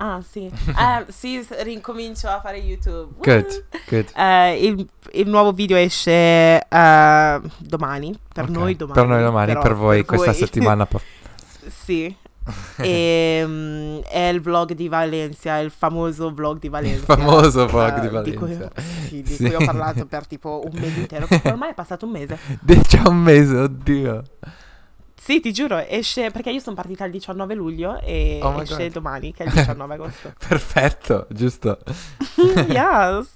Ah, sì. Eh, sì, rincomincio a fare YouTube. Good, good. Eh, il, il nuovo video esce eh, domani, per Ok. noi domani. Per noi domani, per voi questa settimana. po- sì. E, mm, è il vlog di Valencia, il famoso vlog di Valencia. famoso vlog eh, di cui- Valencia. sì, di Sì. cui ho parlato per tipo un mese intero. Ormai è passato un mese. Di- Già un mese, oddio. Sì, ti giuro, esce perché io sono partita il 19 luglio e Oh esce God. domani, che è il 19 agosto. Perfetto, giusto. yes.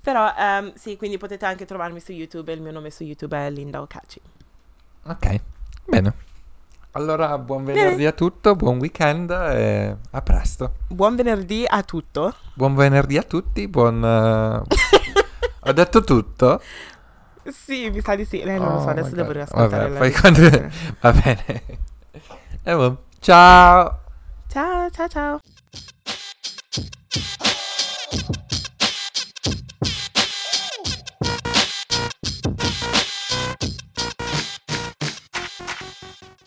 Però ehm, sì, quindi potete anche trovarmi su YouTube. Il mio nome su YouTube è Linda Okachi. Ok, bene. Allora, buon venerdì a tutto, buon weekend e a presto. Buon venerdì a tutto. Buon venerdì a tutti, buon... eh, Ho detto tutto? Sì, mi sa di sì. Eh, non lo so, Oh adesso my devo God. riascoltare Vabbè, quando- Va bene. E boh. Ciao. Ciao, ciao, ciao.